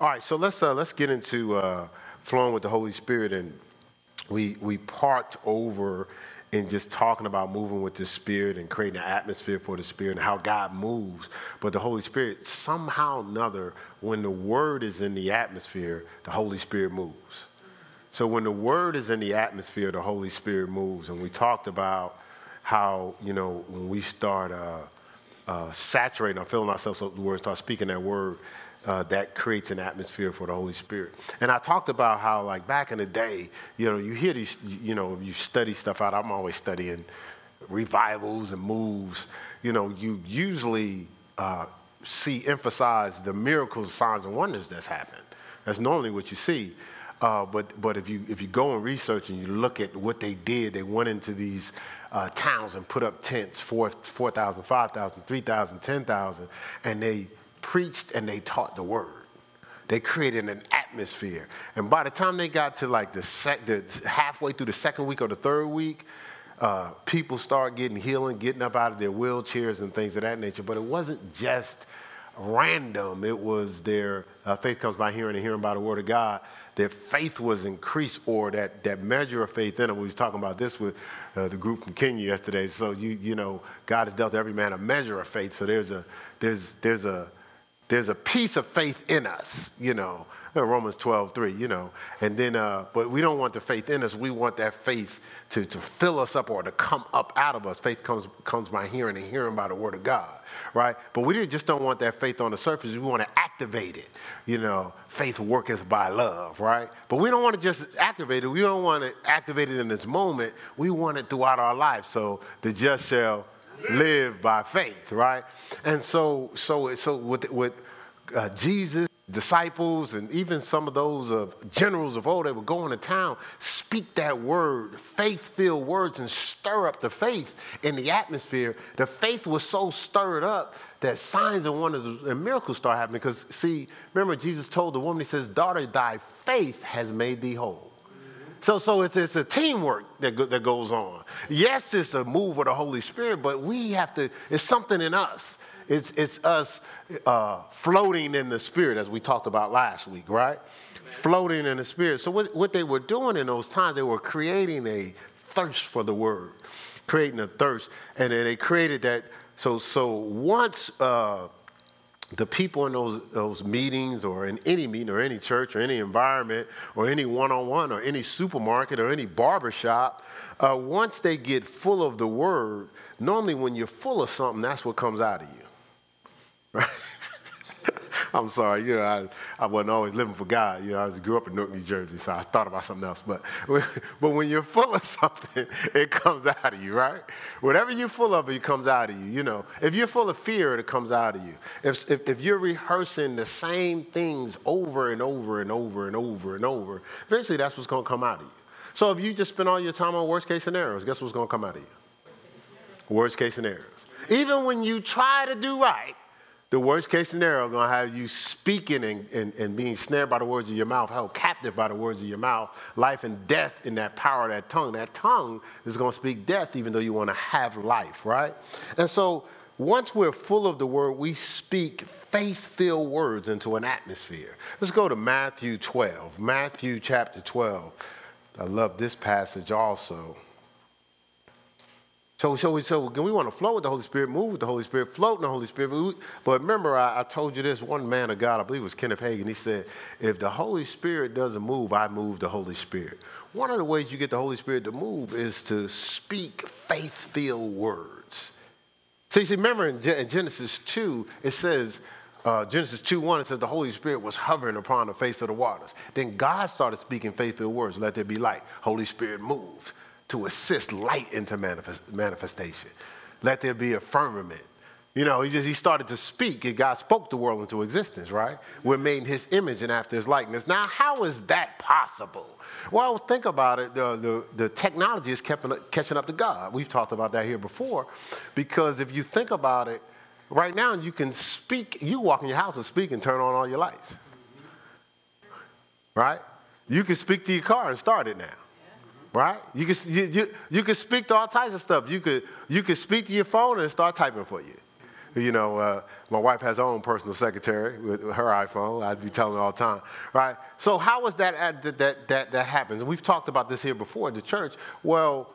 All right, so let's uh, let's get into uh, flowing with the Holy Spirit, and we we parked over in just talking about moving with the Spirit and creating an atmosphere for the Spirit and how God moves. But the Holy Spirit, somehow or another, when the Word is in the atmosphere, the Holy Spirit moves. So when the Word is in the atmosphere, the Holy Spirit moves. And we talked about how you know when we start. Uh, uh, saturating or filling ourselves up with the word, start speaking that word, uh, that creates an atmosphere for the Holy Spirit. And I talked about how, like back in the day, you know, you hear these, you know, you study stuff out. I'm always studying revivals and moves. You know, you usually uh, see emphasize the miracles, signs, and wonders that's happened. That's normally what you see. Uh, but but if you if you go and research and you look at what they did, they went into these uh, towns and put up tents, 4,000, 4, 5,000, 3,000, 10,000, and they preached and they taught the word. They created an atmosphere. And by the time they got to like the, sec- the halfway through the second week or the third week, uh, people start getting healing, getting up out of their wheelchairs and things of that nature. But it wasn't just random. It was their uh, faith comes by hearing and hearing by the word of God. Their faith was increased, or that, that measure of faith in them. We was talking about this with uh, the group from Kenya yesterday. So you you know, God has dealt every man a measure of faith. So there's a there's there's a there's a piece of faith in us, you know, uh, Romans 12, 3, you know. And then, uh, but we don't want the faith in us. We want that faith to, to fill us up or to come up out of us. Faith comes, comes by hearing and hearing by the word of God, right? But we just don't want that faith on the surface. We want to activate it. You know, faith worketh by love, right? But we don't want to just activate it. We don't want to activate it in this moment. We want it throughout our life. So the just shall live by faith, right? And so, so, so with, with uh, Jesus, disciples, and even some of those uh, generals of old that were going to town, speak that word, faith-filled words, and stir up the faith in the atmosphere. The faith was so stirred up that signs and wonders and miracles start happening. Because see, remember Jesus told the woman, he says, "Daughter, thy faith has made thee whole." So, so it's, it's a teamwork that, go, that goes on. Yes, it's a move of the Holy Spirit, but we have to, it's something in us. It's, it's us uh, floating in the Spirit, as we talked about last week, right? Floating in the Spirit. So, what, what they were doing in those times, they were creating a thirst for the Word, creating a thirst. And then they created that. So, so once, uh, the people in those, those meetings or in any meeting or any church or any environment or any one-on-one or any supermarket or any barbershop, uh, once they get full of the word, normally when you're full of something, that's what comes out of you. Right? I'm sorry, you know, I, I wasn't always living for God. You know, I grew up in Newark, New Jersey, so I thought about something else. But, but when you're full of something, it comes out of you, right? Whatever you're full of, it comes out of you. You know, if you're full of fear, it comes out of you. If, if, if you're rehearsing the same things over and over and over and over and over, eventually that's what's going to come out of you. So if you just spend all your time on worst case scenarios, guess what's going to come out of you? Worst case scenarios. Even when you try to do right, the worst case scenario going to have you speaking and, and, and being snared by the words of your mouth, held captive by the words of your mouth, life and death in that power of that tongue. That tongue is going to speak death even though you want to have life, right? And so once we're full of the word, we speak faith filled words into an atmosphere. Let's go to Matthew 12. Matthew chapter 12. I love this passage also. So, so, so we want to flow with the Holy Spirit, move with the Holy Spirit, float in the Holy Spirit. But, we, remember, I, I, told you this one man of God, I believe it was Kenneth Hagin, he said, if the Holy Spirit doesn't move, I move the Holy Spirit. One of the ways you get the Holy Spirit to move is to speak faith filled words. See, see, remember in, in Genesis 2, it says, uh, Genesis 2 1, it says the Holy Spirit was hovering upon the face of the waters. Then God started speaking faith filled words, let there be light. Holy Spirit moved to assist light into manifest, manifestation. Let there be a firmament. You know, he just he started to speak, and God spoke the world into existence, right? We're made in his image and after his likeness. Now, how is that possible? Well, think about it. The, the, the technology is kept, catching up to God. We've talked about that here before. Because if you think about it, right now you can speak, you walk in your house and speak and turn on all your lights. Right? You can speak to your car and start it now right? You can, you, you, you can speak to all types of stuff. You could, you could speak to your phone and start typing for you, You know, uh, my wife has her own personal secretary with her iPhone. I'd be telling her all the time, right? So how is that that that that, that happens? We've talked about this here before at the church. Well,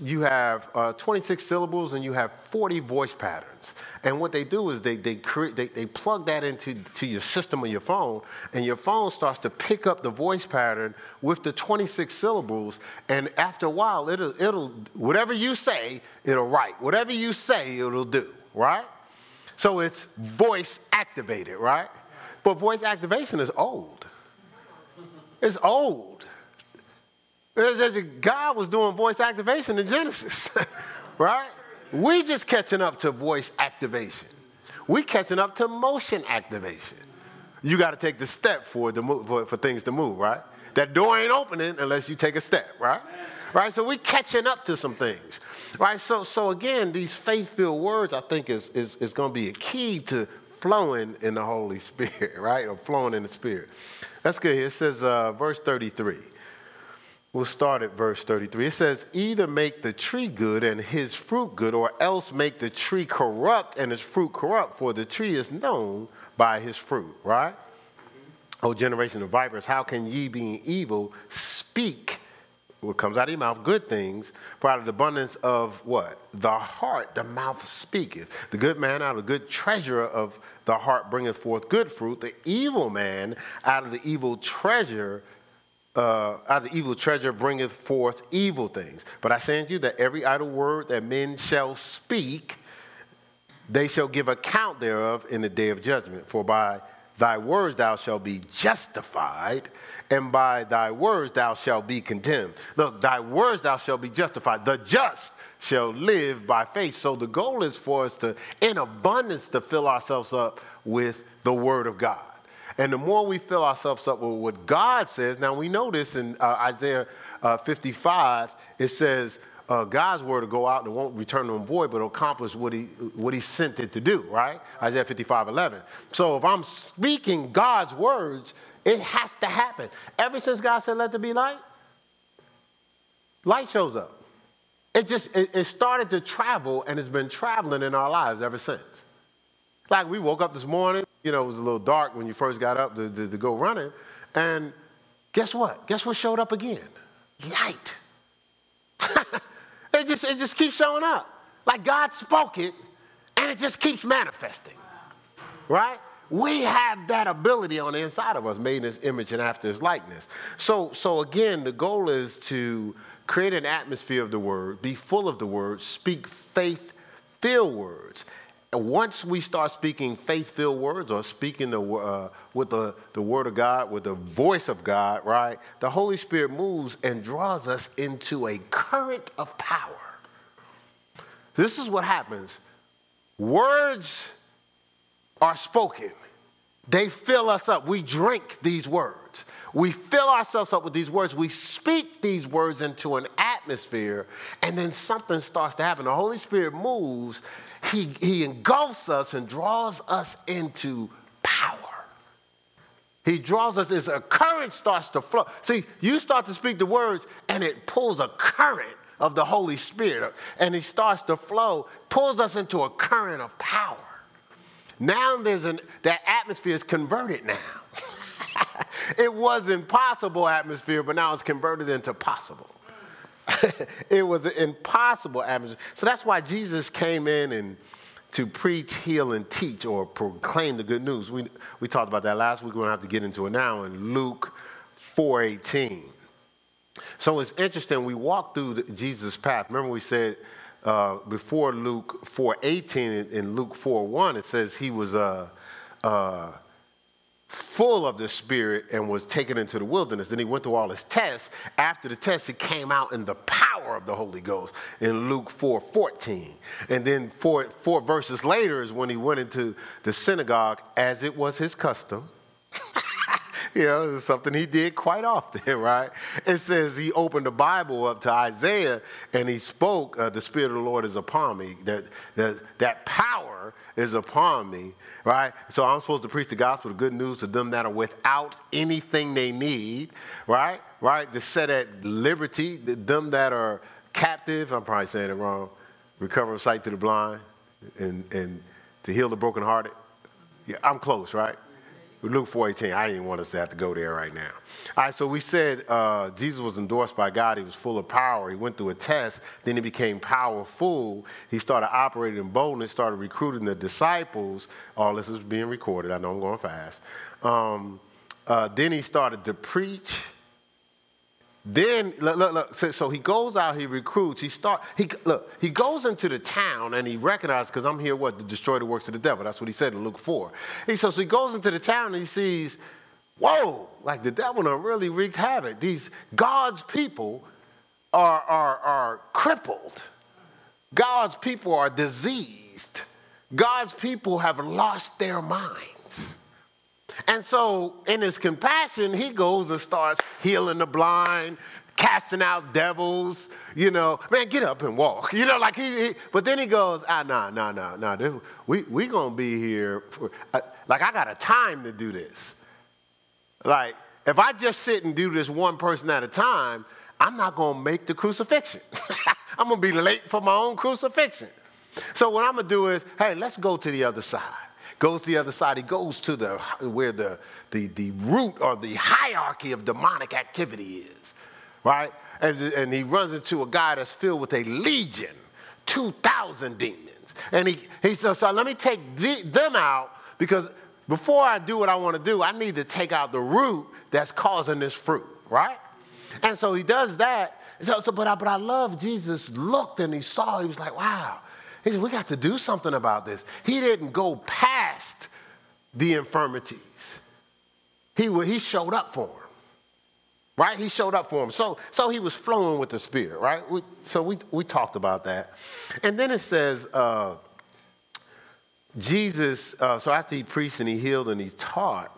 you have uh, 26 syllables and you have 40 voice patterns. And what they do is they, they, create, they, they plug that into to your system on your phone, and your phone starts to pick up the voice pattern with the 26 syllables. And after a while, it'll, it'll whatever you say, it'll write. Whatever you say, it'll do, right? So it's voice activated, right? But voice activation is old. It's old. God was doing voice activation in Genesis, right? We just catching up to voice activation. We catching up to motion activation. You got to take the step for, the for, for things to move, right? That door ain't opening unless you take a step, right? Right? So we catching up to some things, right? So, so again, these faith-filled words, I think, is, is, is going to be a key to flowing in the Holy Spirit, right? Or flowing in the Spirit. That's good. Here. It says, uh, verse 33. We'll start at verse 33. It says, Either make the tree good and his fruit good, or else make the tree corrupt and his fruit corrupt, for the tree is known by his fruit, right? Mm-hmm. O generation of vipers, how can ye, being evil, speak what comes out of your mouth, good things, for out of the abundance of what? The heart, the mouth speaketh. The good man out of the good treasure of the heart bringeth forth good fruit. The evil man out of the evil treasure uh, out of the evil treasure bringeth forth evil things. But I say unto you that every idle word that men shall speak, they shall give account thereof in the day of judgment. For by thy words thou shalt be justified, and by thy words thou shalt be condemned. Look, thy words thou shalt be justified. The just shall live by faith. So the goal is for us to, in abundance, to fill ourselves up with the word of God. And the more we fill ourselves up with what God says, now we know this in uh, Isaiah uh, 55, it says, uh, God's word will go out and won't return to him void, but accomplish what he, what he sent it to do, right? Isaiah 55, 11. So if I'm speaking God's words, it has to happen. Ever since God said, let there be light, light shows up. It just, it, it started to travel and it's been traveling in our lives ever since. Like we woke up this morning, you know, it was a little dark when you first got up to, to, to go running. And guess what? Guess what showed up again? Light. it, just, it just keeps showing up. Like God spoke it, and it just keeps manifesting. Right? We have that ability on the inside of us, made in his image and after his likeness. So, so again, the goal is to create an atmosphere of the word, be full of the word, speak faith filled words. Once we start speaking faith-filled words or speaking the, uh, with the, the word of God, with the voice of God, right, the Holy Spirit moves and draws us into a current of power. This is what happens. Words are spoken. They fill us up. We drink these words. We fill ourselves up with these words. We speak these words into an atmosphere, and then something starts to happen. The Holy Spirit moves he, he engulfs us and draws us into power. He draws us as a current starts to flow. See, you start to speak the words and it pulls a current of the Holy Spirit and he starts to flow, pulls us into a current of power. Now there's an that atmosphere is converted now. it was impossible atmosphere, but now it's converted into possible. it was impossible atmosphere. So that's why Jesus came in and to preach, heal, and teach or proclaim the good news. We, we talked about that last week. We're going to have to get into it now in Luke 4.18. So it's interesting. We walk through Jesus' path. Remember we said uh, before Luke 4.18 in, in Luke 4.1, it says he was... Uh, uh, full of the Spirit and was taken into the wilderness. Then he went through all his tests. After the test, he came out in the power of the Holy Ghost in Luke 4 14. And then four, four verses later is when he went into the synagogue as it was his custom. You know, it's something he did quite often, right? It says he opened the Bible up to Isaiah and he spoke, uh, The Spirit of the Lord is upon me. That, that, that power is upon me, right? So I'm supposed to preach the gospel, the good news to them that are without anything they need, right? Right? To set at liberty them that are captive, I'm probably saying it wrong, recover sight to the blind, and, and to heal the brokenhearted. Yeah, I'm close, right? Luke 4:18. I didn't want us to have to go there right now. All right, so we said uh, Jesus was endorsed by God. He was full of power. He went through a test. Then he became powerful. He started operating in boldness. Started recruiting the disciples. All this is being recorded. I know I'm going fast. Um, uh, then he started to preach. Then look, look, look so, so, he goes out, he recruits, he start he look, he goes into the town and he recognizes because I'm here what to destroy the works of the devil. That's what he said in Luke 4. He so, so he goes into the town and he sees, whoa, like the devil done really wreaked havoc. These God's people are, are, are crippled. God's people are diseased. God's people have lost their minds. And so, in his compassion, he goes and starts healing the blind, casting out devils. You know, man, get up and walk. You know, like he. he but then he goes, ah, nah, nah, nah, nah. We we gonna be here. For, uh, like I got a time to do this. Like if I just sit and do this one person at a time, I'm not gonna make the crucifixion. I'm gonna be late for my own crucifixion. So what I'm gonna do is, hey, let's go to the other side goes to the other side. He goes to the where the, the, the root or the hierarchy of demonic activity is, right? And, and he runs into a guy that's filled with a legion, 2,000 demons. And he, he says, so let me take the, them out because before I do what I want to do, I need to take out the root that's causing this fruit, right? And so he does that. So, so but, I, but I love Jesus looked and he saw, he was like, wow, he said, We got to do something about this. He didn't go past the infirmities, he, he showed up for him. Right? He showed up for him. So, so he was flowing with the Spirit, right? We, so we, we talked about that. And then it says, uh, Jesus, uh, so after he preached and he healed and he taught,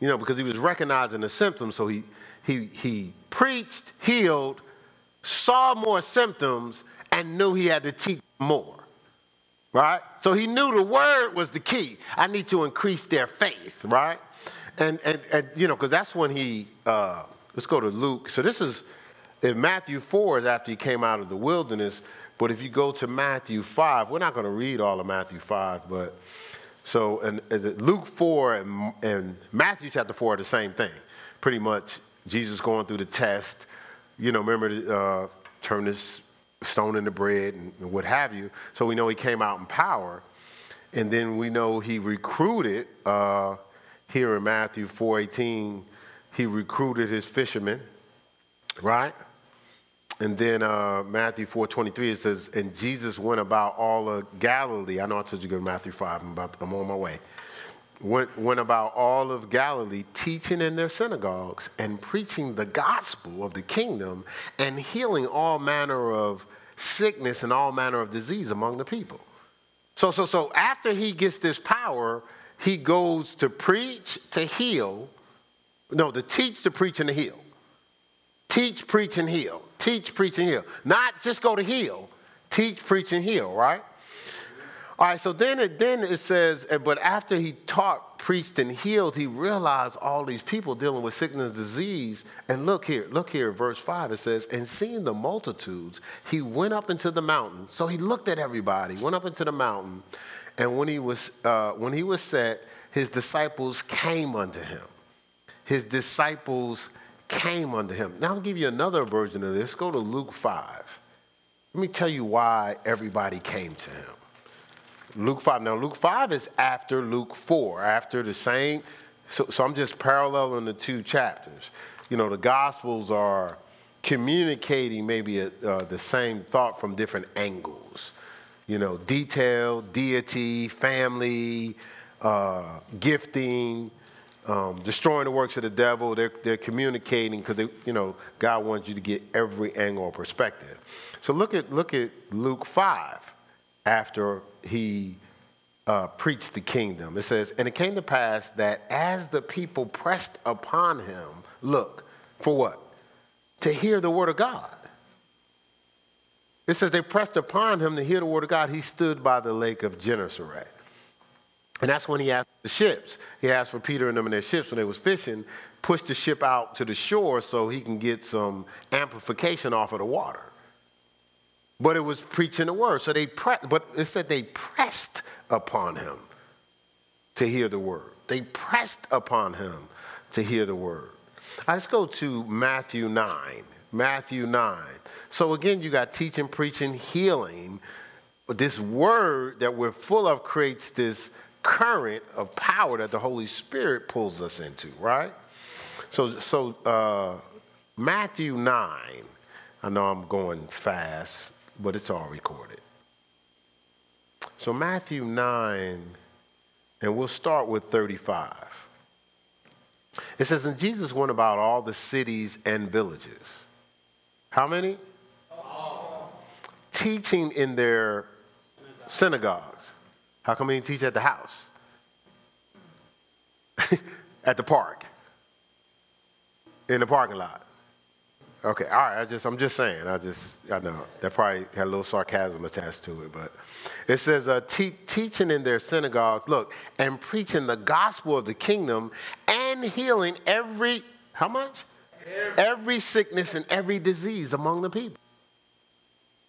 you know, because he was recognizing the symptoms, so he, he, he preached, healed, saw more symptoms, and knew he had to teach more right? So he knew the word was the key. I need to increase their faith, right? And, and, and you know, because that's when he, uh, let's go to Luke. So this is, in Matthew 4 is after he came out of the wilderness. But if you go to Matthew 5, we're not going to read all of Matthew 5, but so and, and Luke 4 and, and Matthew chapter 4 are the same thing. Pretty much Jesus going through the test. You know, remember, uh, turn this stone the bread and, and what have you. So we know he came out in power. And then we know he recruited, uh, here in Matthew 4.18, he recruited his fishermen, right? And then uh, Matthew 4.23, it says, and Jesus went about all of Galilee. I know I told you to go to Matthew 5, I'm, about, I'm on my way. Went, went about all of Galilee, teaching in their synagogues and preaching the gospel of the kingdom and healing all manner of sickness and all manner of disease among the people. So, so, so after he gets this power, he goes to preach, to heal, no, to teach, to preach, and to heal. Teach, preach, and heal. Teach, preach, and heal. Not just go to heal. Teach, preach, and heal, right? All right, so then it, then it says, but after he taught, preached, and healed, he realized all these people dealing with sickness and disease. And look here, look here, verse 5, it says, and seeing the multitudes, he went up into the mountain. So he looked at everybody, went up into the mountain, and when he was, uh, when he was set, his disciples came unto him. His disciples came unto him. Now I'll give you another version of this. Go to Luke 5. Let me tell you why everybody came to him. Luke 5. Now, Luke 5 is after Luke 4, after the same. So, so I'm just paralleling the two chapters. You know, the Gospels are communicating maybe a, uh, the same thought from different angles. You know, detail, deity, family, uh, gifting, um, destroying the works of the devil. They're, they're communicating because, you know, God wants you to get every angle or perspective. So look at, look at Luke 5 after he uh, preached the kingdom. It says, And it came to pass that as the people pressed upon him, look, for what? To hear the word of God. It says they pressed upon him to hear the word of God. He stood by the lake of Gennesaret. And that's when he asked the ships. He asked for Peter and them in their ships when they was fishing, push the ship out to the shore so he can get some amplification off of the water but it was preaching the word. So they pressed, but it said they pressed upon him to hear the word. They pressed upon him to hear the word. let's go to Matthew 9. Matthew 9. So again, you got teaching, preaching, healing. This word that we're full of creates this current of power that the Holy Spirit pulls us into, right? So, so uh, Matthew 9. I know I'm going fast, but it's all recorded. So, Matthew 9, and we'll start with 35. It says, And Jesus went about all the cities and villages. How many? All. Teaching in their synagogues. How come he didn't teach at the house? at the park? In the parking lot? Okay, all right. I just, I'm just saying. I just, I know that probably had a little sarcasm attached to it, but it says, uh, te- teaching in their synagogues, look, and preaching the gospel of the kingdom and healing every, how much? Every, every sickness and every disease among the people.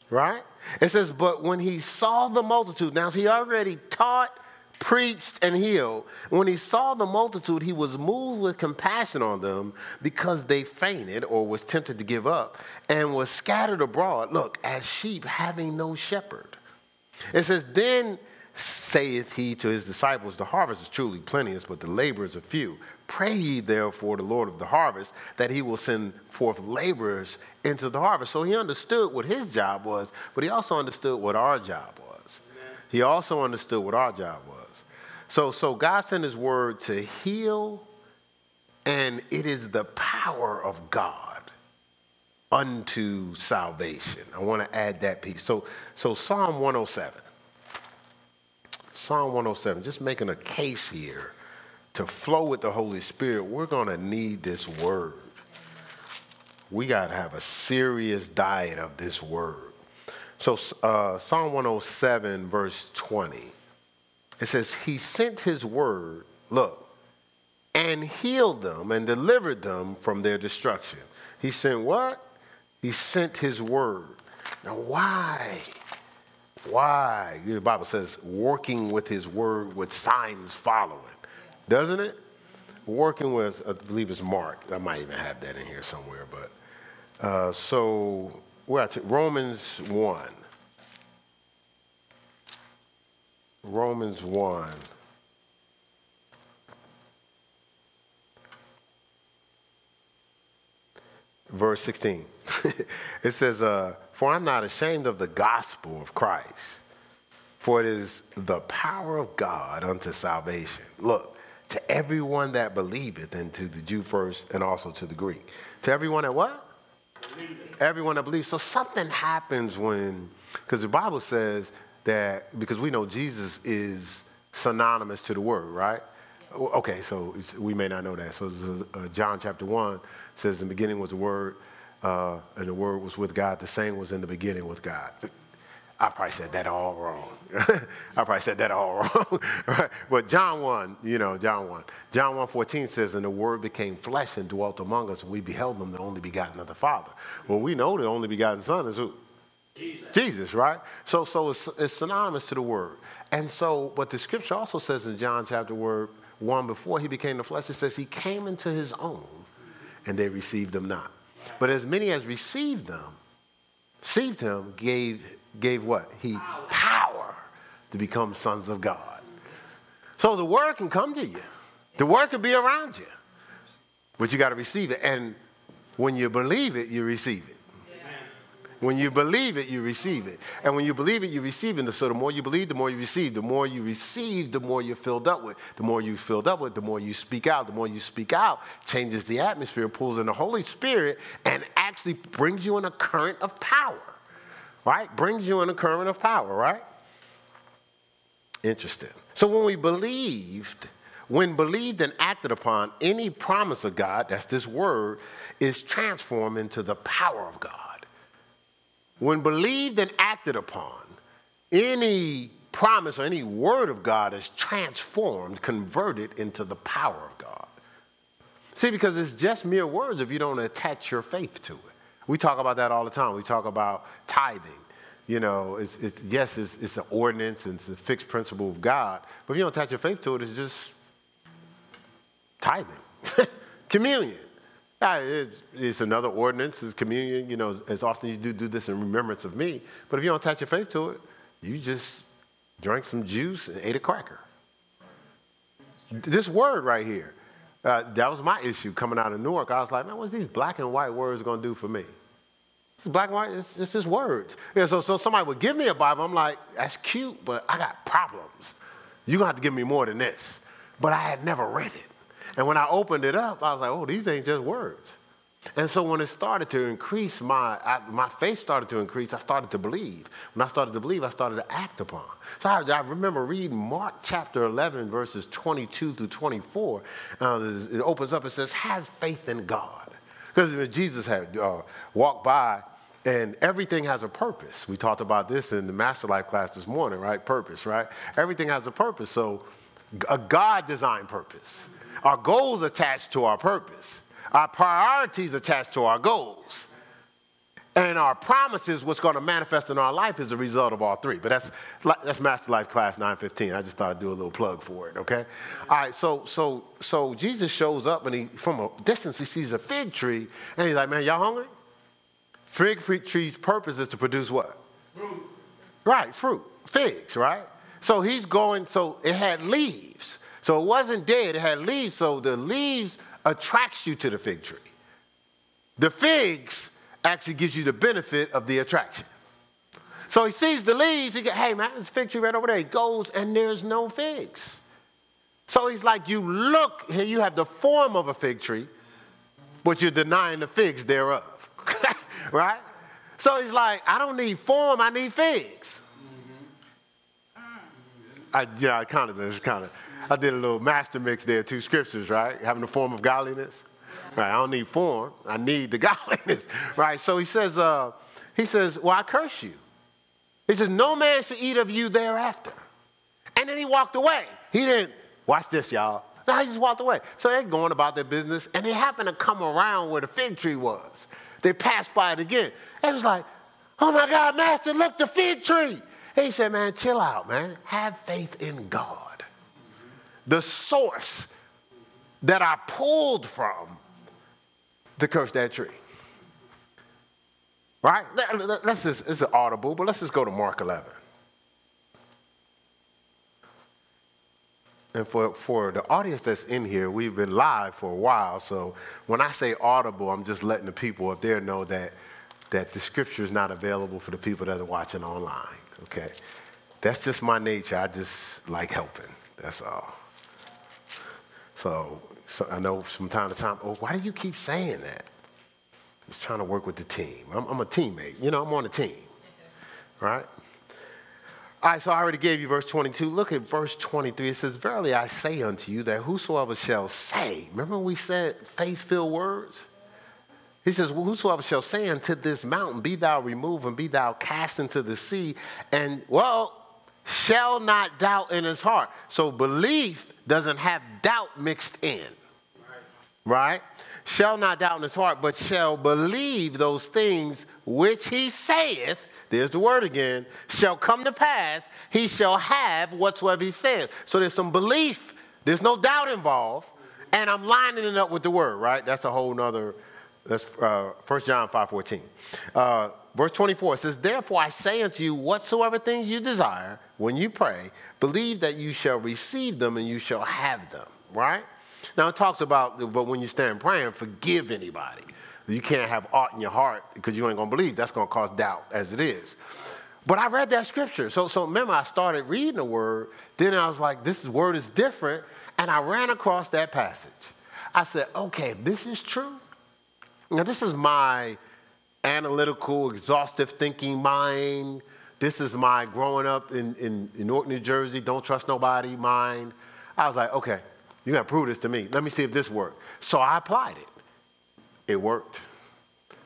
Right? It says, but when he saw the multitude, now he already taught preached and healed. When he saw the multitude, he was moved with compassion on them because they fainted or was tempted to give up and was scattered abroad, look, as sheep having no shepherd. It says, Then saith he to his disciples, The harvest is truly plenteous, but the laborers are few. Pray ye therefore the Lord of the harvest that he will send forth laborers into the harvest. So he understood what his job was, but he also understood what our job was. Amen. He also understood what our job was. So, so God sent his word to heal, and it is the power of God unto salvation. I want to add that piece. So, so Psalm 107. Psalm 107, just making a case here to flow with the Holy Spirit, we're going to need this word. We got to have a serious diet of this word. So, uh, Psalm 107, verse 20. It says, He sent His word, look, and healed them and delivered them from their destruction. He sent what? He sent His word. Now, why? Why? The Bible says, working with His word with signs following, doesn't it? Working with, I believe it's Mark. I might even have that in here somewhere, but uh, so we're at Romans 1. Romans 1. Verse 16. it says, uh, For I'm not ashamed of the gospel of Christ, for it is the power of God unto salvation. Look, to everyone that believeth, and to the Jew first, and also to the Greek. To everyone that what? Everyone that believes. So something happens when, because the Bible says that because we know Jesus is synonymous to the word, right? Okay, so we may not know that. So uh, John chapter 1 says, In the beginning was the Word, uh, and the Word was with God. The same was in the beginning with God. I probably said that all wrong. I probably said that all wrong. right? But John 1, you know, John 1. John 1 14 says, And the Word became flesh and dwelt among us, and we beheld him, the only begotten of the Father. Well, we know the only begotten Son is who? Jesus. Right? So, so it's, it's, synonymous to the word. And so, but the scripture also says in John chapter word one, before he became the flesh, it says he came into his own and they received him not. But as many as received them, received him, gave, gave what? He power. power to become sons of God. So the word can come to you. The word can be around you. But you got to receive it. And when you believe it, you receive it. When you believe it, you receive it. And when you believe it, you receive it. So the more you believe, the more you receive. The more you receive, the more you're filled up with. The more you're filled up with, the more you speak out. The more you speak out changes the atmosphere, pulls in the Holy Spirit, and actually brings you in a current of power. Right? Brings you in a current of power, right? Interesting. So when we believed, when believed and acted upon, any promise of God, that's this word, is transformed into the power of God when believed and acted upon, any promise or any word of God is transformed, converted into the power of God. See, because it's just mere words if you don't attach your faith to it. We talk about that all the time. We talk about tithing. you know, it's, it's, yes, it's, it's an ordinance and it's a fixed principle of God, but if you don't attach your faith to it, it's just tithing, communion. Uh, it's, it's, another ordinance, it's communion, you know, as, as often as you do, do this in remembrance of me. But if you don't attach your faith to it, you just drank some juice and ate a cracker. This word right here, uh, that was my issue coming out of Newark. I was like, man, what's these black and white words going to do for me? It's black and white, it's, it's just words. Yeah, so, so somebody would give me a Bible. I'm like, that's cute, but I got problems. You're going to have to give me more than this. But I had never read it. And when I opened it up, I was like, oh, these ain't just words. And so when it started to increase, my, I, my faith started to increase, I started to believe. When I started to believe, I started to act upon. So I, I remember reading Mark chapter 11, verses 22 through 24. Uh, it opens up and says, have faith in God. Because Jesus had uh, walked by and everything has a purpose. We talked about this in the Master Life class this morning, right? Purpose, right? Everything has a purpose. So a God designed purpose. Our goals attached to our purpose. Our priorities attached to our goals. And our promises, what's going to manifest in our life is a result of all three. But that's, that's Master Life Class 915. I just thought I'd do a little plug for it, okay? All right, so, so, so Jesus shows up and he, from a distance, he sees a fig tree and he's like, man, y'all hungry? Fig tree's purpose is to produce what? Fruit. Right, fruit. Figs, right? So he's going, so it had leaves. So it wasn't dead, it had leaves. So the leaves attracts you to the fig tree. The figs actually gives you the benefit of the attraction. So he sees the leaves, he goes, hey man, there's a fig tree right over there. He goes and there's no figs. So he's like, you look, here you have the form of a fig tree, but you're denying the figs thereof. right? So he's like, I don't need form, I need figs. Mm-hmm. I, yeah, I kind of, it's kind of, I did a little master mix there, two scriptures, right? Having the form of godliness. Right, I don't need form, I need the godliness, right? So he says, uh, he says, well, I curse you. He says, no man shall eat of you thereafter. And then he walked away. He didn't, watch this, y'all. No, he just walked away. So they're going about their business, and they happened to come around where the fig tree was. They passed by it again. It was like, oh my God, Master, look, the fig tree. He said, man, chill out, man. Have faith in God. The source that I pulled from to curse that tree. Right? Let's just, it's an audible, but let's just go to Mark 11. And for, for the audience that's in here, we've been live for a while. So when I say audible, I'm just letting the people up there know that, that the scripture is not available for the people that are watching online. Okay? That's just my nature. I just like helping. That's all. So, so I know from time to time, oh, why do you keep saying that? Just trying to work with the team. I'm, I'm a teammate. You know, I'm on a team. Right? All right, so I already gave you verse 22. Look at verse 23. It says, Verily I say unto you that whosoever shall say, remember we said faith filled words? He says, well, Whosoever shall say unto this mountain, Be thou removed and be thou cast into the sea, and well, shall not doubt in his heart. So belief doesn't have doubt mixed in, right? Shall not doubt in his heart, but shall believe those things which he saith there's the word again, shall come to pass, he shall have whatsoever he says. So there's some belief, there's no doubt involved, and I'm lining it up with the word, right? That's a whole nother, that's uh, 1 John 5 14. Uh, verse 24 says, Therefore I say unto you, whatsoever things you desire when you pray, believe that you shall receive them and you shall have them, right? Now it talks about, but when you stand praying, forgive anybody. You can't have art in your heart because you ain't gonna believe. That's gonna cause doubt as it is. But I read that scripture. So, so remember, I started reading the word. Then I was like, this word is different. And I ran across that passage. I said, okay, this is true, now this is my analytical, exhaustive thinking mind. This is my growing up in, in, in Newark, New Jersey, don't trust nobody mind. I was like, okay, you gotta prove this to me. Let me see if this worked. So I applied it it worked.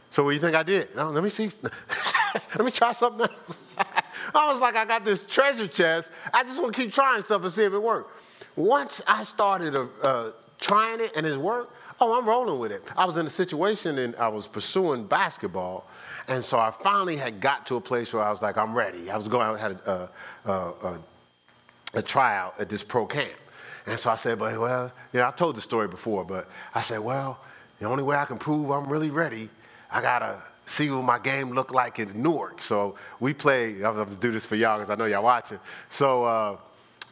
So what do you think I did? No, let me see. let me try something else. I was like, I got this treasure chest. I just want to keep trying stuff and see if it works. Once I started uh, uh, trying it and it worked, Oh, I'm rolling with it. I was in a situation and I was pursuing basketball. And so I finally had got to a place where I was like, I'm ready. I was going, I had a, a, a, a tryout at this pro camp. And so I said, but well, you know, I've told the story before, but I said, well, the only way I can prove I'm really ready, I gotta see what my game looked like in Newark. So we played, I'm gonna do this for y'all because I know y'all watching. So uh,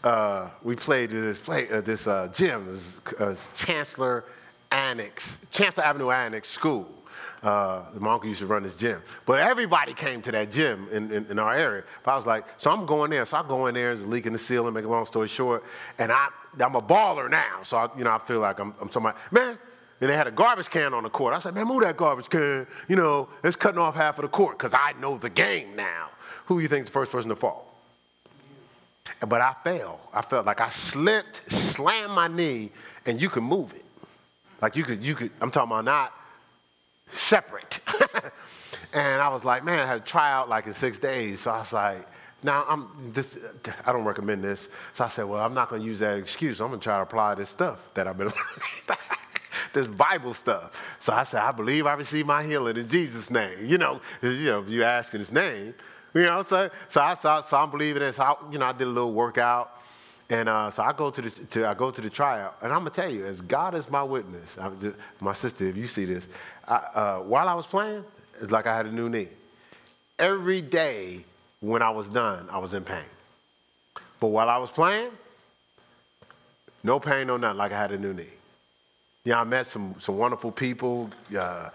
uh, we played this, play, uh, this uh, gym, this, uh, Chancellor Annex, Chancellor Avenue Annex School. Uh, my uncle used to run this gym. But everybody came to that gym in, in, in, our area. But I was like, so I'm going there. So I go in there, there's a leak in the ceiling, make a long story short. And I, I'm a baller now. So, I, you know, I feel like I'm, I'm somebody, man, and they had a garbage can on the court. I said, man, move that garbage can. You know, it's cutting off half of the court because I know the game now. Who you think the first person to fall? But I fell. I felt like I slipped, slammed my knee, and you could move it. Like you could, you could, I'm talking about not separate. and I was like, man, I had to try out like in six days. So I was like, now I'm this I don't recommend this. So I said, well, I'm not gonna use that excuse. I'm gonna try to apply this stuff that I've been learning. this Bible stuff. So I said, I believe I received my healing in Jesus' name. You know, you know, if you ask in his name. You know, so so I so, so I'm believing it. So I, you know, I did a little workout. And uh, so I go to the to, I go to the tryout, and I'm gonna tell you, as God is my witness, my sister, if you see this, Uh, while I was playing, it's like I had a new knee. Every day when I was done, I was in pain. But while I was playing, no pain, no nothing, like I had a new knee. Yeah, I met some some wonderful people. Uh,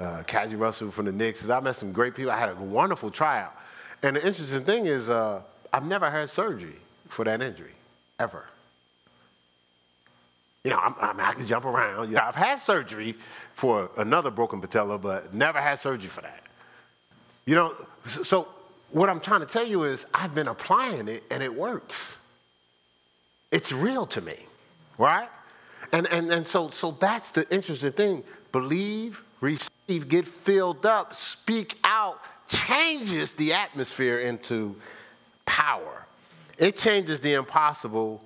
uh, Russell from the Knicks. I met some great people. I had a wonderful tryout. And the interesting thing is, uh, I've never had surgery for that injury ever. You know, I'm, I, mean, I can jump around. You know, I've had surgery for another broken patella, but never had surgery for that. You know, so what I'm trying to tell you is I've been applying it and it works. It's real to me, right? And, and, and so, so that's the interesting thing. Believe, receive, get filled up, speak out, changes the atmosphere into power. It changes the impossible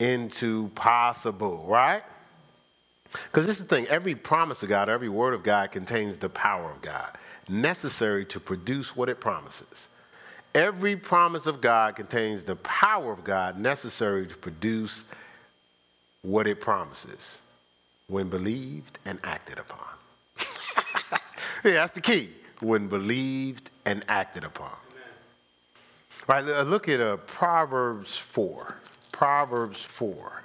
into possible, right? Because this is the thing every promise of God, every word of God contains the power of God necessary to produce what it promises. Every promise of God contains the power of God necessary to produce what it promises when believed and acted upon. yeah, that's the key. When believed and acted upon. Right, look at uh, Proverbs 4. Proverbs 4.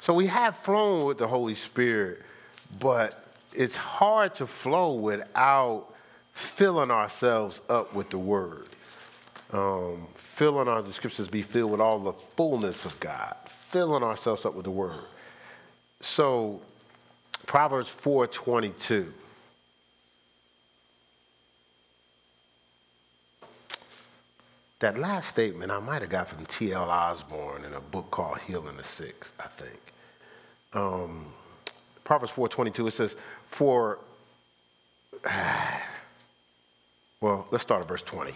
So we have flown with the Holy Spirit, but it's hard to flow without filling ourselves up with the Word. Um, filling our the scriptures be filled with all the fullness of God, filling ourselves up with the Word. So Proverbs 4:22. That last statement I might have got from T.L. Osborn in a book called Healing the Sick, I think. Um, Proverbs 4.22, it says, for, well, let's start at verse 20.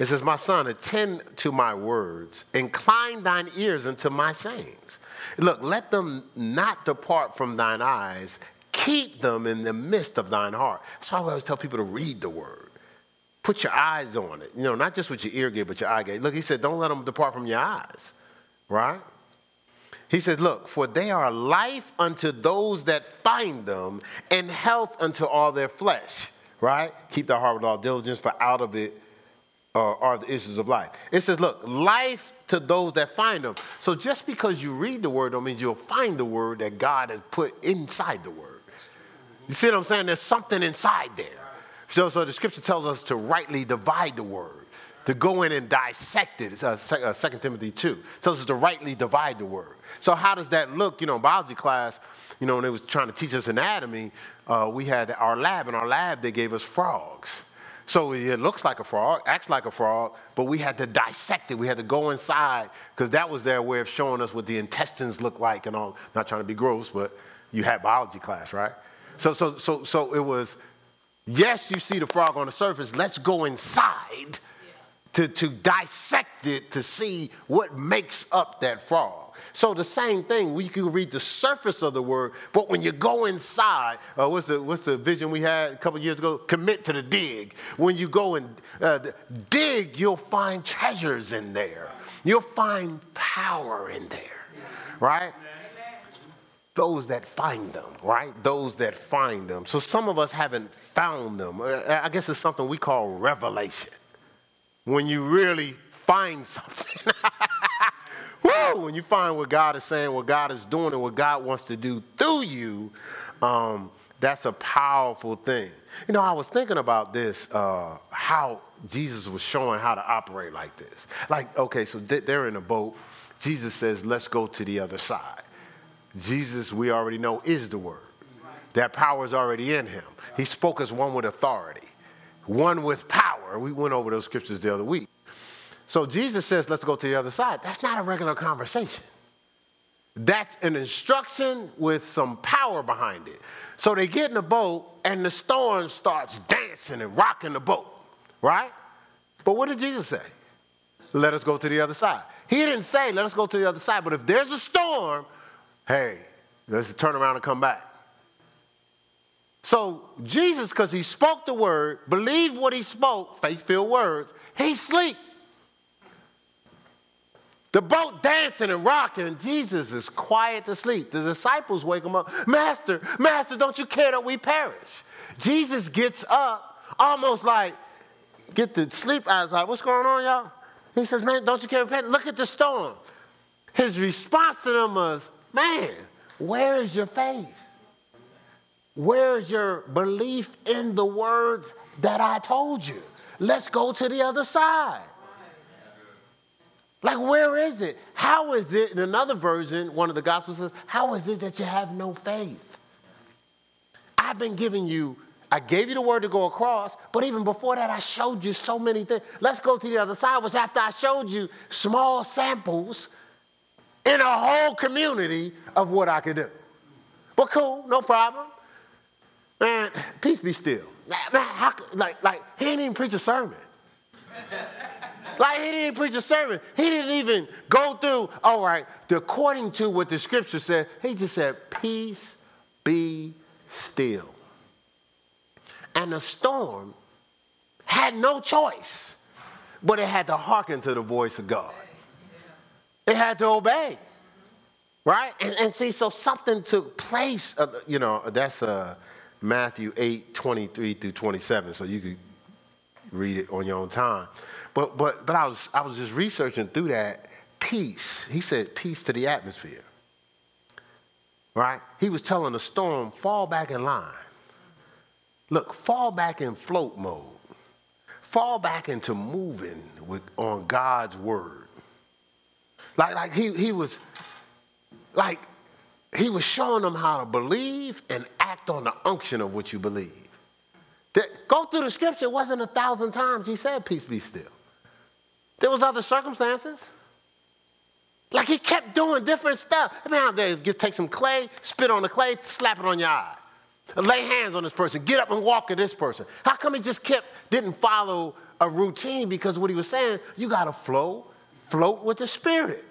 It says, My son, attend to my words, incline thine ears unto my sayings. Look, let them not depart from thine eyes, keep them in the midst of thine heart. That's why I always tell people to read the word. Put your eyes on it. You know, not just with your ear gate, but your eye gate. Look, he said, don't let them depart from your eyes, right? He says, Look, for they are life unto those that find them, and health unto all their flesh, right? Keep thy heart with all diligence, for out of it uh, are the issues of life. It says, Look, life to those that find them. So just because you read the word don't mean you'll find the word that God has put inside the word. You see what I'm saying? There's something inside there. So, so the scripture tells us to rightly divide the word, to go in and dissect it. Uh, 2 uh, Timothy 2. It tells us to rightly divide the word. So how does that look? You know, in biology class, you know, when they was trying to teach us anatomy, uh, we had our lab. In our lab, they gave us frogs. So it looks like a frog, acts like a frog, but we had to dissect it. We had to go inside because that was their way of showing us what the intestines look like and all. Not trying to be gross, but you had biology class, right? So, so, so, so it was Yes, you see the frog on the surface. Let's go inside to, to dissect it to see what makes up that frog. So the same thing, we can read the surface of the word, but when you go inside, uh, what's, the, what's the vision we had a couple years ago? Commit to the dig. When you go and uh, dig, you'll find treasures in there. You'll find power in there, right? Those that find them, right? Those that find them. So some of us haven't found them. Uh, I guess it's something we call revelation. When you really find something. Woo! When you find what God is saying, what God is doing, and what God wants to do through you, um, that's a powerful thing. You know, I was thinking about this, uh, how Jesus was showing how to operate like this. Like, okay, so they're in a boat. Jesus says, let's go to the other side. Jesus, we already know, is the Word. That power is already in him. He spoke as one with authority, one with power. We went over those scriptures the other week. So Jesus says, let's go to the other side. That's not a regular conversation. That's an instruction with some power behind it. So they get in the boat, and the storm starts dancing and rocking the boat, right? But what did Jesus say? Let us go to the other side. He didn't say, let us go to the other side, but if there's a storm, hey, let's turn around and come back. So Jesus, because he spoke the word, believed what he spoke, faith filled words, he sleep. The boat dancing and rocking, and Jesus is quiet to sleep. The disciples wake him up. Master, Master, don't you care that we perish? Jesus gets up, almost like, get the sleep eyes outside. What's going on, y'all? He says, Man, don't you care? Look at the storm. His response to them was, Man, where is your faith? Where is your belief in the words that I told you? Let's go to the other side. Like, where is it? How is it? In another version, one of the Gospels says, How is it that you have no faith? I've been giving you, I gave you the word to go across, but even before that, I showed you so many things. Let's go to the other side, was after I showed you small samples in a whole community of what I could do. But cool, no problem. Man, peace be still. Man, how, like, like, he ain't even preach a sermon. Like he didn't preach a sermon. He didn't even go through, all right, according to what the scripture said, he just said, Peace be still. And the storm had no choice, but it had to hearken to the voice of God. It had to obey. Right? And, and see, so something took place. Uh, you know, that's uh, Matthew 8, 23 through 27. So you could read it on your own time. But, but, but I, was, I was just researching through that peace. He said peace to the atmosphere. Right? He was telling the storm, fall back in line. Look, fall back in float mode. Fall back into moving with, on God's word. Like, like he, he was, like, he was showing them how to believe and act on the unction of what you believe. That, go through the scripture, it wasn't a thousand times he said, Peace be still. There was other circumstances. Like he kept doing different stuff. I mean, out there, get, take some clay, spit on the clay, slap it on your eye. Lay hands on this person, get up and walk to this person. How come he just kept, didn't follow a routine? Because what he was saying, you got to flow, float with the Spirit.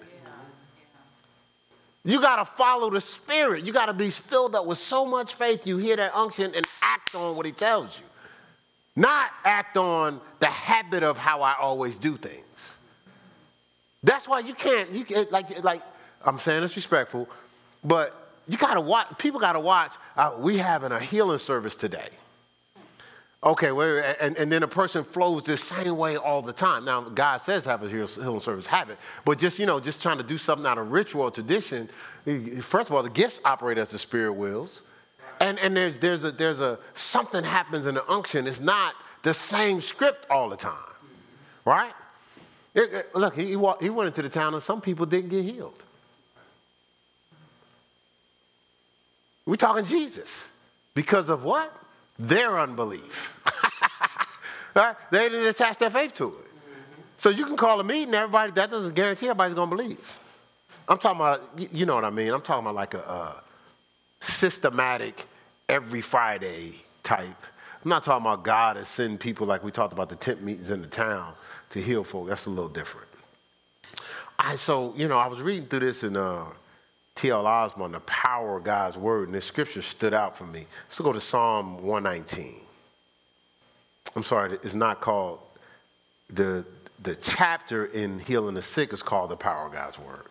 You got to follow the Spirit. You got to be filled up with so much faith you hear that unction and act on what he tells you. Not act on the habit of how I always do things. That's why you can't, you can, like, like I'm saying this respectful, but you gotta watch, people gotta watch, uh, we having a healing service today. Okay, well, and, and then a person flows the same way all the time. Now, God says have a healing service, have it. But just, you know, just trying to do something out of ritual or tradition, first of all, the gifts operate as the Spirit wills. And, and there's, there's, a, there's a, something happens in the unction. It's not the same script all the time, right? It, it, look, he, he went into the town and some people didn't get healed. We're talking Jesus. Because of what? Their unbelief. right? They didn't attach their faith to it. So you can call a meeting, everybody, that doesn't guarantee everybody's going to believe. I'm talking about, you know what I mean? I'm talking about like a, a systematic, every Friday type. I'm not talking about God is sending people like we talked about the tent meetings in the town to heal folk. That's a little different. I so you know I was reading through this in uh, T.L. Osborn, the power of God's word, and this scripture stood out for me. Let's go to Psalm 119. I'm sorry, it's not called the the chapter in healing the sick is called the power of God's word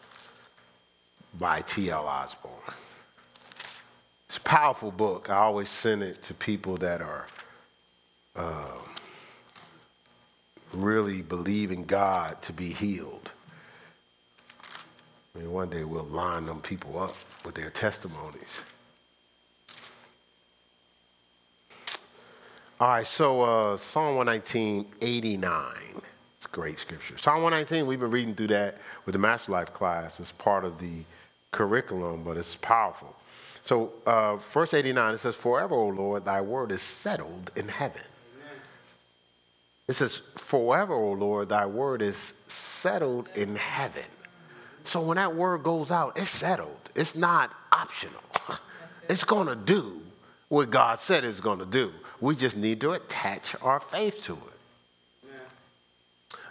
by T.L. Osborn. It's a powerful book. I always send it to people that are uh, really believing God to be healed. Mean, one day we'll line them people up with their testimonies. All right, so uh, Psalm 119, 89. It's great scripture. Psalm 119, we've been reading through that with the Master Life class. It's part of the curriculum, but it's powerful. So, uh, verse 89, it says, Forever, O Lord, thy word is settled in heaven. Amen. It says, Forever, O Lord, thy word is settled in heaven. So, when that word goes out, it's settled. It's not optional. it's going to do what God said it's going to do. We just need to attach our faith to it.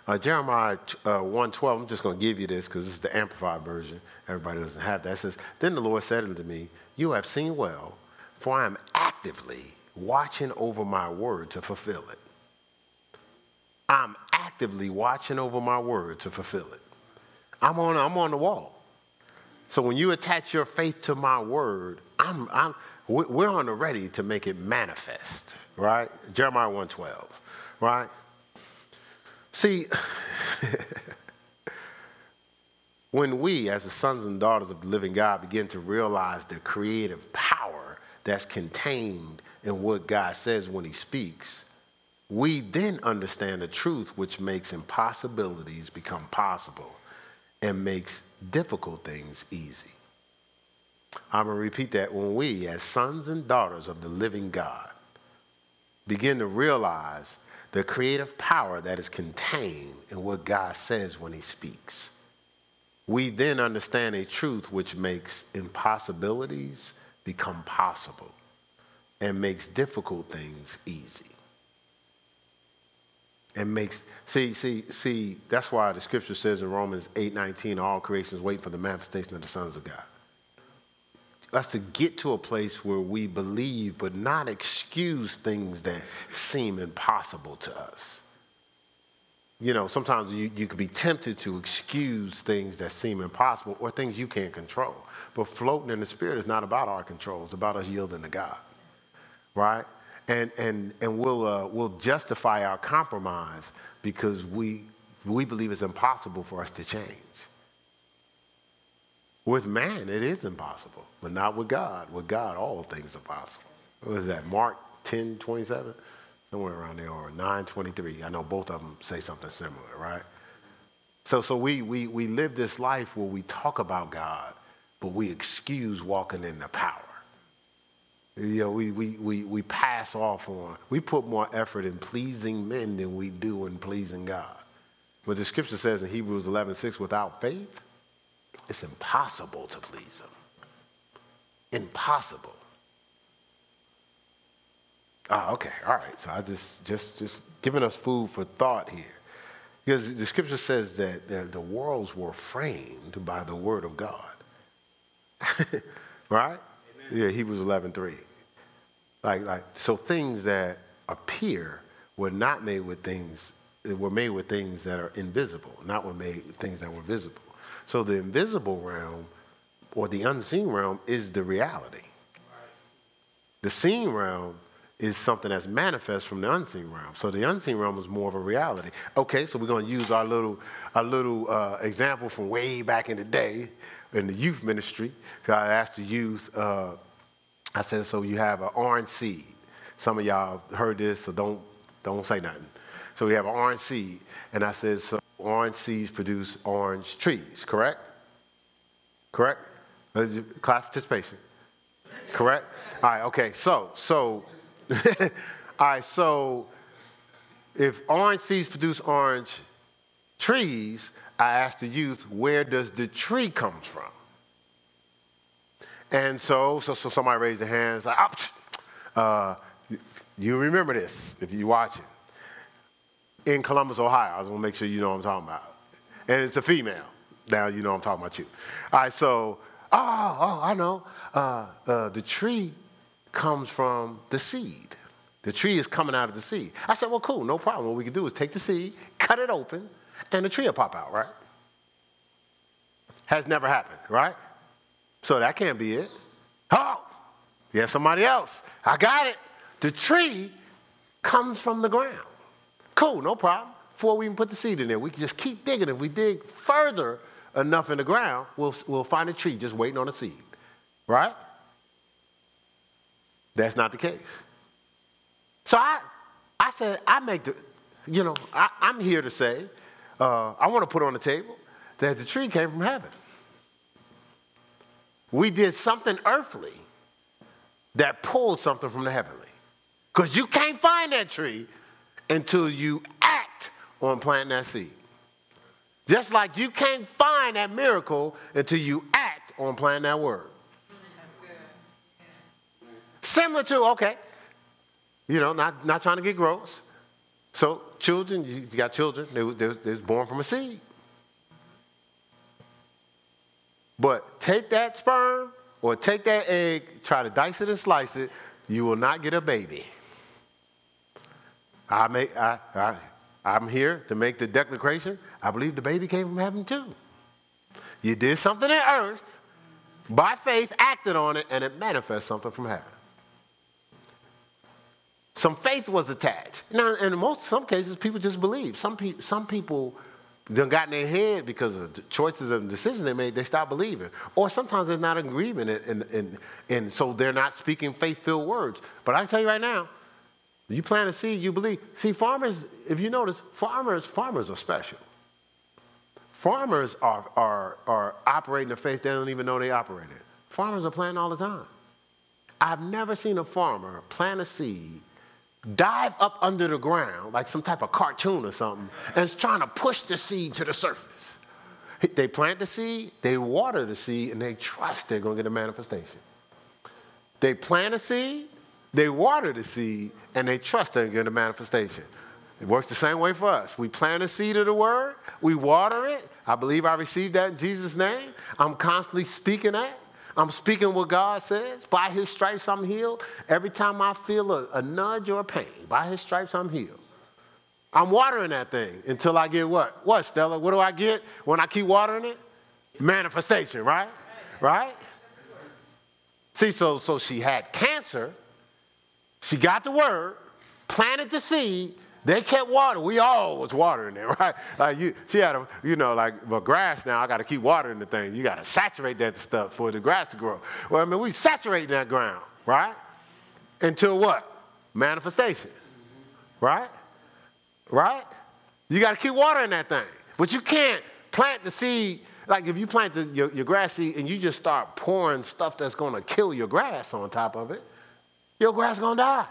Uh, Jeremiah uh, 112, I'm just going to give you this because this is the Amplified version. Everybody doesn't have that. It says, Then the Lord said unto me, you have seen well, for I am actively watching over my word to fulfill it. I'm actively watching over my word to fulfill it. I'm on, I'm on the wall. So when you attach your faith to my word, I'm, I'm, we're on the ready to make it manifest, right? Jeremiah 112, right? See, When we, as the sons and daughters of the living God, begin to realize the creative power that's contained in what God says when He speaks, we then understand the truth which makes impossibilities become possible and makes difficult things easy. I'm going to repeat that. When we, as sons and daughters of the living God, begin to realize the creative power that is contained in what God says when He speaks we then understand a truth which makes impossibilities become possible and makes difficult things easy. And makes see see see that's why the scripture says in Romans 8:19 all creation is waiting for the manifestation of the sons of God. Us to get to a place where we believe but not excuse things that seem impossible to us you know, sometimes you, you could be tempted to excuse things that seem impossible or things you can't control. But floating in the Spirit is not about our control, it's about us yielding to God, right? And, and, and we'll, uh, we'll justify our compromise because we, we believe it's impossible for us to change. With man, it is impossible, but not with God. With God, all things are possible. What is that, Mark 10 27? somewhere around there, or 923. I know both of them say something similar, right? So, so we, we, we live this life where we talk about God, but we excuse walking in the power. You know, we, we, we, we pass off on, we put more effort in pleasing men than we do in pleasing God. But the scripture says in Hebrews 11, 6, without faith, it's impossible to please him. Impossible. Ah, okay, all right. So I just just just giving us food for thought here, because the scripture says that the, the worlds were framed by the word of God. right? Yeah, Hebrews eleven three. Like like so things that appear were not made with things were made with things that are invisible, not were made with things that were visible. So the invisible realm or the unseen realm is the reality. The seen realm is something that's manifest from the unseen realm. So the unseen realm is more of a reality. Okay, so we're going to use our little, our little uh, example from way back in the day in the youth ministry. I asked the youth, uh, I said, so you have an orange seed. Some of y'all heard this, so don't, don't say nothing. So we have an orange seed. And I said, so orange seeds produce orange trees, correct? Correct? Uh, class participation. Correct? All right, okay, so, so All right, so if orange seeds produce orange trees, I asked the youth, where does the tree comes from? And so, so, so somebody raised their hands, like, uh, you remember this if you watch it. In Columbus, Ohio, I just want to make sure you know what I'm talking about. And it's a female. Now you know I'm talking about you. All right, so, oh, oh, I know. Uh, uh, the tree comes from the seed. The tree is coming out of the seed. I said, well, cool, no problem. What we can do is take the seed, cut it open, and the tree will pop out, right? Has never happened, right? So that can't be it. Oh, yeah, somebody else. I got it. The tree comes from the ground. Cool, no problem. Before we even put the seed in there, we can just keep digging. If we dig further enough in the ground, we'll, we'll find a tree just waiting on a seed, right? That's not the case. So I, I said, I make the, you know, I, am here to say, uh, I want to put on the table that the tree came from heaven. We did something earthly that pulled something from the heavenly. Because you can't find that tree until you act on planting that seed. Just like you can't find that miracle until you act on planting that word. Similar to, okay, you know, not, not trying to get gross. So, children, you got children, they, they, they was born from a seed. But take that sperm or take that egg, try to dice it and slice it, you will not get a baby. I make, I, I, I'm here to make the declaration. I believe the baby came from heaven too. You did something in earth, by faith, acted on it, and it manifests something from heaven. Some faith was attached. Now, in most some cases, people just believe. Some, pe- some people done got in their head because of the choices and decisions they made, they stop believing. Or sometimes there's not agreement, and, and, and so they're not speaking faith-filled words. But I tell you right now, you plant a seed, you believe. See, farmers, if you notice, farmers, farmers are special. Farmers are, are, are operating the faith they don't even know they operate it. Farmers are planting all the time. I've never seen a farmer plant a seed, dive up under the ground like some type of cartoon or something, and is trying to push the seed to the surface. They plant the seed, they water the seed, and they trust they're going to get a manifestation. They plant a seed, they water the seed, and they trust they're going to get a manifestation. It works the same way for us. We plant a seed of the word, we water it. I believe I received that in Jesus' name. I'm constantly speaking that. I'm speaking what God says. By his stripes, I'm healed. Every time I feel a, a nudge or a pain, by his stripes, I'm healed. I'm watering that thing until I get what? What, Stella? What do I get when I keep watering it? Manifestation, right? Right? See, so, so she had cancer. She got the word, planted the seed, they kept watering. We all was watering it, right? Like you, she had a, you know, like but grass now. I got to keep watering the thing. You got to saturate that stuff for the grass to grow. Well, I mean, we saturating that ground, right? Until what? Manifestation, right? Right? You got to keep watering that thing, but you can't plant the seed. Like if you plant the, your, your grass seed and you just start pouring stuff that's going to kill your grass on top of it, your grass going to die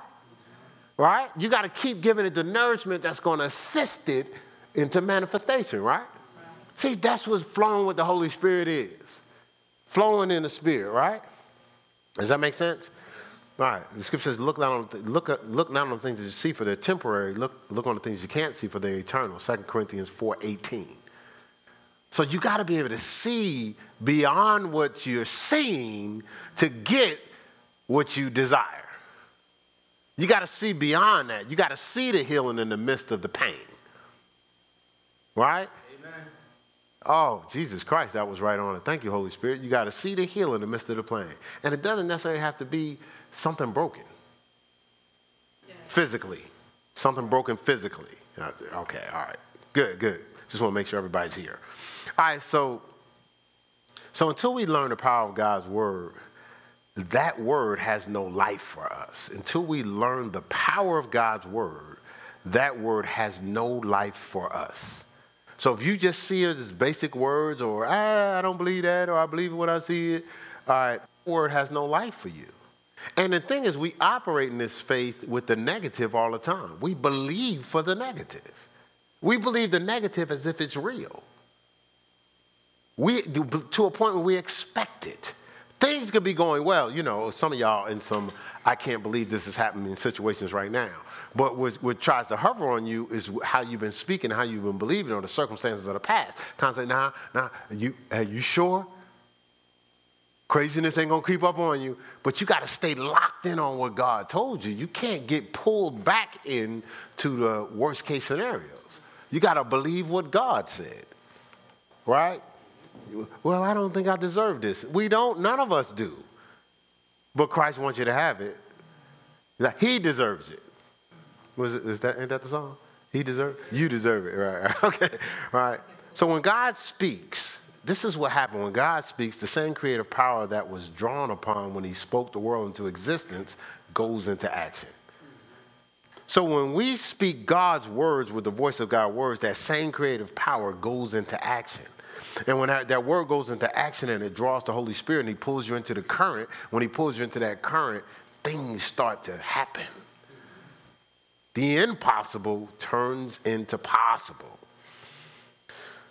right? You got to keep giving it the nourishment that's going to assist it into manifestation, right? right? See, that's what flowing with the Holy Spirit is. Flowing in the Spirit, right? Does that make sense? All right. The scripture says, look not on, look, look not on the things that you see for they're temporary. Look, look on the things you can't see for they're eternal. 2 Corinthians 4.18. So you got to be able to see beyond what you're seeing to get what you desire. You got to see beyond that. You got to see the healing in the midst of the pain. Right? Amen. Oh, Jesus Christ, that was right on it. Thank you, Holy Spirit. You got to see the healing in the midst of the pain. And it doesn't necessarily have to be something broken physically, something broken physically. Okay, all right. Good, good. Just want to make sure everybody's here. All right, so, so until we learn the power of God's word, that word has no life for us. Until we learn the power of God's word, that word has no life for us. So if you just see it as basic words or, ah, I don't believe that, or I believe when I see it, all right, word has no life for you. And the thing is, we operate in this faith with the negative all the time. We believe for the negative. We believe the negative as if it's real. We, to a point where we expect it. Things could be going well. You know, some of y'all in some I can't believe this is happening in situations right now. But what, what tries to hover on you is how you've been speaking, how you've been believing, or the circumstances of the past. Say, nah, nah, you, are you sure? Craziness ain't gonna creep up on you, but you gotta stay locked in on what God told you. You can't get pulled back into the worst case scenarios. You gotta believe what God said, right? Well, I don't think I deserve this. We don't, none of us do. But Christ wants you to have it. He deserves it. Was it is that ain't that the song? He deserves you deserve it, right? okay. Right. So when God speaks, this is what happened. When God speaks, the same creative power that was drawn upon when he spoke the world into existence goes into action. So when we speak God's words with the voice of God's words, that same creative power goes into action. And when that, word goes into action and it draws the Holy Spirit and He pulls you into the current, when He pulls you into that current, things start to happen. The impossible turns into possible.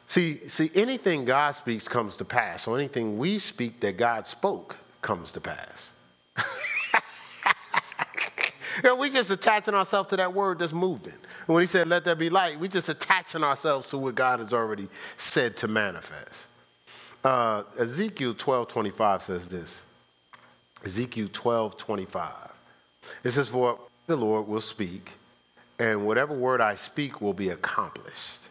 See, see, anything God speaks comes to pass. So anything we speak that God spoke comes to pass. you know, we just attaching ourselves to that word that's moving. When he said, let there be light, we just attaching ourselves to what God has already said to manifest. Uh, Ezekiel 12, 25 says this. Ezekiel 12, 25. It says, for the Lord will speak, and whatever word I speak will be accomplished.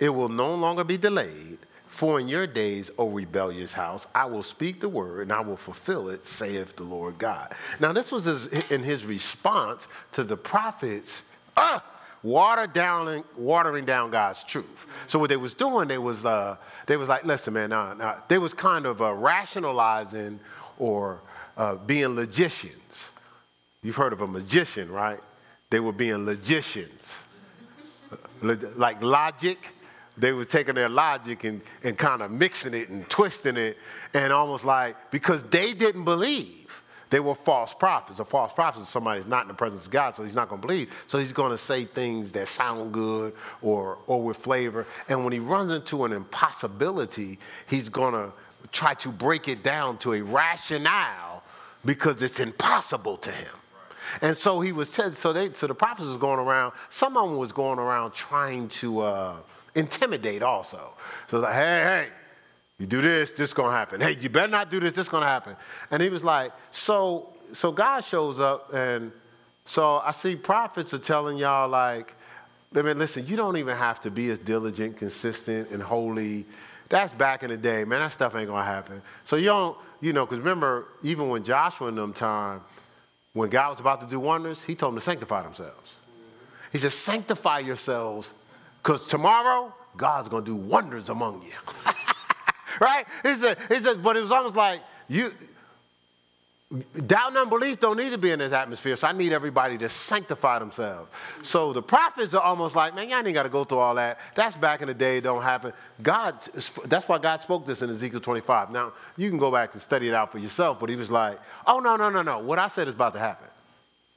It will no longer be delayed. For in your days, O rebellious house, I will speak the word and I will fulfill it, saith the Lord God. Now, this was in his response to the prophets. Ah, water down, watering down God's truth. So what they was doing, they was, uh, they was like, listen, man, nah, nah. they was kind of uh, rationalizing or uh, being logicians. You've heard of a magician, right? They were being logicians. like logic, they were taking their logic and, and kind of mixing it and twisting it and almost like, because they didn't believe. They were false prophets. A false prophet is somebody who's not in the presence of God, so he's not going to believe. So he's going to say things that sound good or, or with flavor. And when he runs into an impossibility, he's going to try to break it down to a rationale because it's impossible to him. And so he was said, so they, so the prophets was going around, some of them was going around trying to uh, intimidate also. So like, hey, hey, you do this, this gonna happen. Hey, you better not do this, this gonna happen. And he was like, so, so God shows up, and so I see prophets are telling y'all like, I mean, listen, you don't even have to be as diligent, consistent, and holy. That's back in the day, man. That stuff ain't gonna happen. So you don't, you know, because remember, even when Joshua in them time, when God was about to do wonders, he told them to sanctify themselves. He said, sanctify yourselves, because tomorrow God's gonna do wonders among you. right? He said, he said, but it was almost like you doubt and unbelief don't need to be in this atmosphere, so I need everybody to sanctify themselves. So the prophets are almost like, man, y'all ain't got to go through all that. That's back in the day, it don't happen. God, that's why God spoke this in Ezekiel 25. Now, you can go back and study it out for yourself, but he was like, oh, no, no, no, no. What I said is about to happen.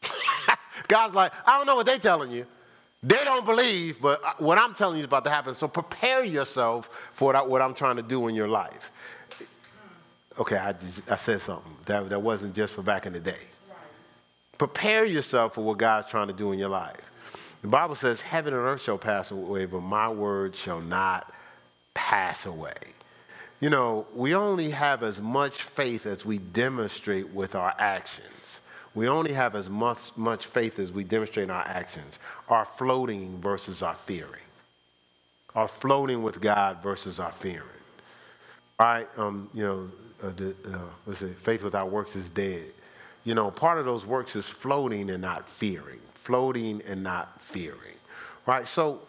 God's like, I don't know what they're telling you. They don't believe, but what I'm telling you is about to happen. So prepare yourself for what I'm trying to do in your life. Okay, I, just, I said something. That, that wasn't just for back in the day. Prepare yourself for what God's trying to do in your life. The Bible says, Heaven and earth shall pass away, but my word shall not pass away. You know, we only have as much faith as we demonstrate with our actions. We only have as much, much faith as we demonstrate in our actions, our floating versus our fearing, our floating with God versus our fearing. Right, um, you know, uh, the, uh, what's it? Faith without works is dead. You know, part of those works is floating and not fearing, floating and not fearing. Right. So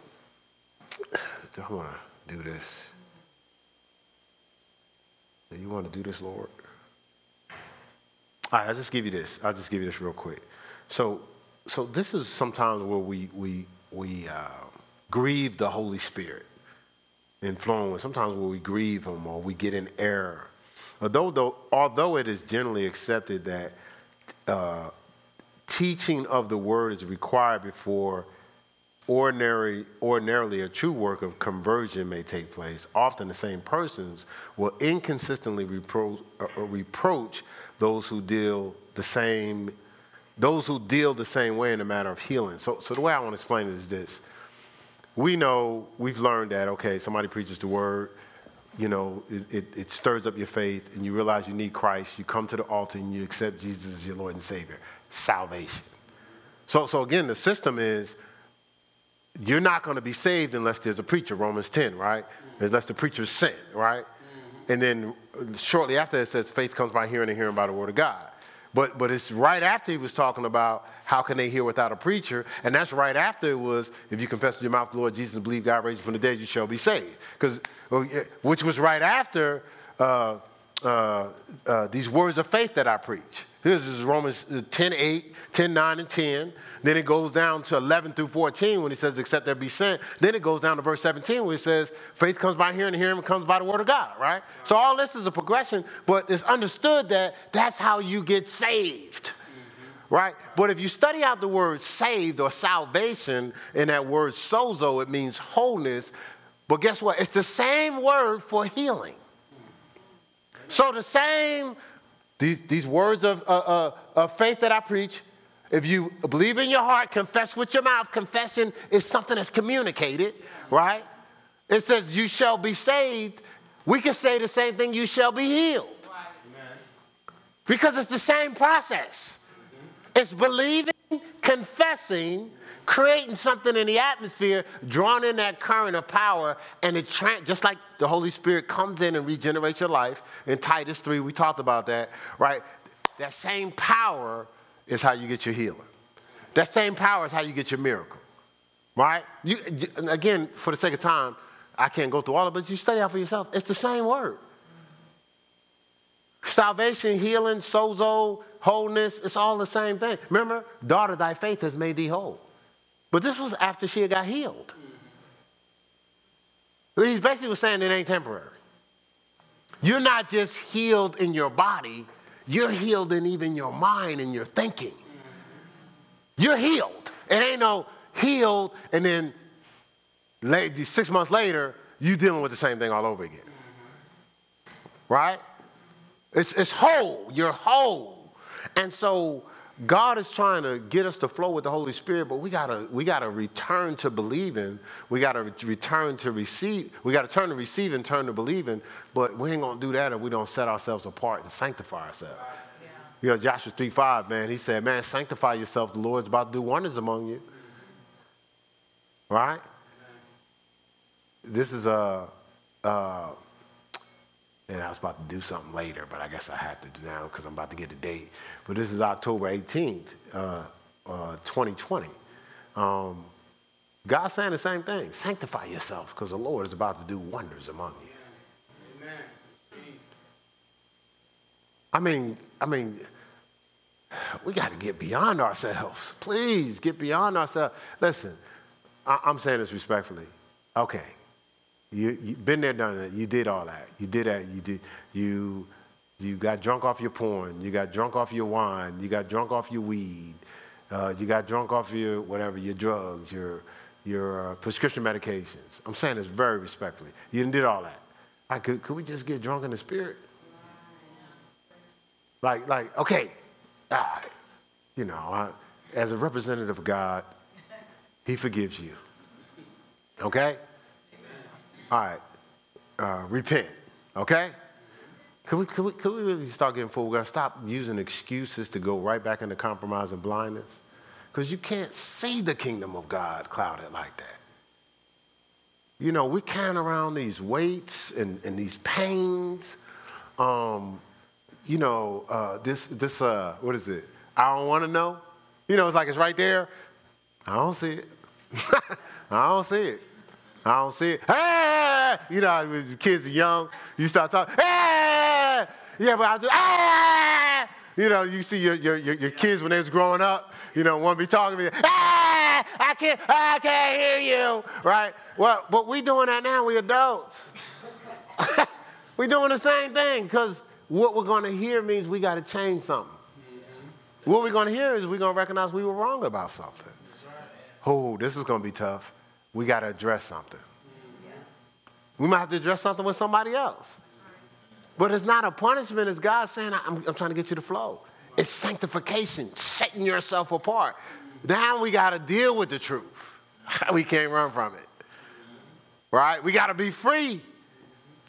I want to do this. Do you want to do this, Lord? I'll just give you this. I'll just give you this real quick. So, so this is sometimes where we we we uh, grieve the Holy Spirit in flowing. Sometimes where we grieve Him or we get in error. Although, though, although it is generally accepted that uh, teaching of the Word is required before ordinary, ordinarily a true work of conversion may take place, often the same persons will inconsistently repro- uh, reproach those who deal the same those who deal the same way in the matter of healing. So, so the way I want to explain it is this. We know, we've learned that, okay, somebody preaches the word, you know, it, it, it, stirs up your faith and you realize you need Christ. You come to the altar and you accept Jesus as your Lord and Savior. Salvation. So, so again, the system is you're not going to be saved unless there's a preacher, Romans 10, right? Unless the preacher's sent, right? And then shortly after it says faith comes by hearing and hearing by the word of God. But, but it's right after he was talking about how can they hear without a preacher, and that's right after it was if you confess with your mouth the Lord Jesus and believe God raised from the dead, you shall be saved. Because which was right after uh, uh, uh, these words of faith that I preach. This is Romans 10, 8, 10, 9, and 10. Then it goes down to 11 through 14 when he says, except there be sent. Then it goes down to verse 17 where he says, faith comes by hearing and hearing comes by the word of God, right? So all this is a progression, but it's understood that that's how you get saved. Right? But if you study out the word saved or salvation in that word sozo, it means wholeness. But guess what? It's the same word for healing. So the same, these, these words of, uh, uh, of faith that I preach, if you believe in your heart, confess with your mouth, confession is something that's communicated, right? It says, You shall be saved. We can say the same thing, You shall be healed. Because it's the same process. It's believing, confessing, creating something in the atmosphere, drawing in that current of power, and it tra- just like the Holy Spirit comes in and regenerates your life. In Titus 3, we talked about that, right? That same power is how you get your healing. That same power is how you get your miracle, right? You, again, for the sake of time, I can't go through all of it, but you study out for yourself. It's the same word. Salvation, healing, sozo, wholeness, it's all the same thing. Remember, daughter, thy faith has made thee whole. But this was after she got healed. He's basically was saying it ain't temporary. You're not just healed in your body, you're healed in even your mind and your thinking. You're healed. It ain't no healed and then six months later, you dealing with the same thing all over again. Right? It's, it's whole. You're whole. And so God is trying to get us to flow with the Holy Spirit, but we gotta we gotta return to believing. We gotta return to receive. We gotta turn to receiving, turn to believing. But we ain't gonna do that if we don't set ourselves apart and sanctify ourselves. Yeah. You know, Joshua 3 5, man, he said, Man, sanctify yourself. The Lord's about to do wonders among you. Right? This is a, uh, and I was about to do something later, but I guess I have to do now because I'm about to get the date. But this is October 18th, uh, uh, 2020. Um, God's saying the same thing. Sanctify yourselves because the Lord is about to do wonders among you. Amen. I mean, I mean, we got to get beyond ourselves. Please get beyond ourselves. Listen, I, I'm saying this respectfully. Okay, you, you been there, done that. You did all that. You did that. You did. You you got drunk off your porn. You got drunk off your wine. You got drunk off your weed. Uh, you got drunk off your whatever, your drugs, your your uh, prescription medications. I'm saying this very respectfully. You didn't did all that. I could could we just get drunk in the spirit? Like like okay, ah, you know, I, as a representative of God, He forgives you. Okay. All right, uh, repent, okay? Could we, could, we, could we really start getting full? We're going to stop using excuses to go right back into compromise and blindness. Because you can't see the kingdom of God clouded like that. You know, we carrying around these weights and, and these pains. Um, you know, uh, this, this uh, what is it? I don't want to know. You know, it's like it's right there. I don't see it. I don't see it. I don't see it. Hey! You know, when kids are young, you start talking, hey! Yeah, but I do, hey! You know, you see your, your, your, your kids when they was growing up, you know, to be talking to me, hey! I can't, I can't hear you, right? Well, but we doing that now, we adults. we doing the same thing because what we're going to hear means we got to change something. What we're going to hear is we're going to recognize we were wrong about something. Oh, this is going to be tough we got to address something. We might have to address something with somebody else. But it's not a punishment, it's God saying, I'm, I'm trying to get you to flow. It's sanctification, setting yourself apart. Now we got to deal with the truth. we can't run from it. Right? We got to be free.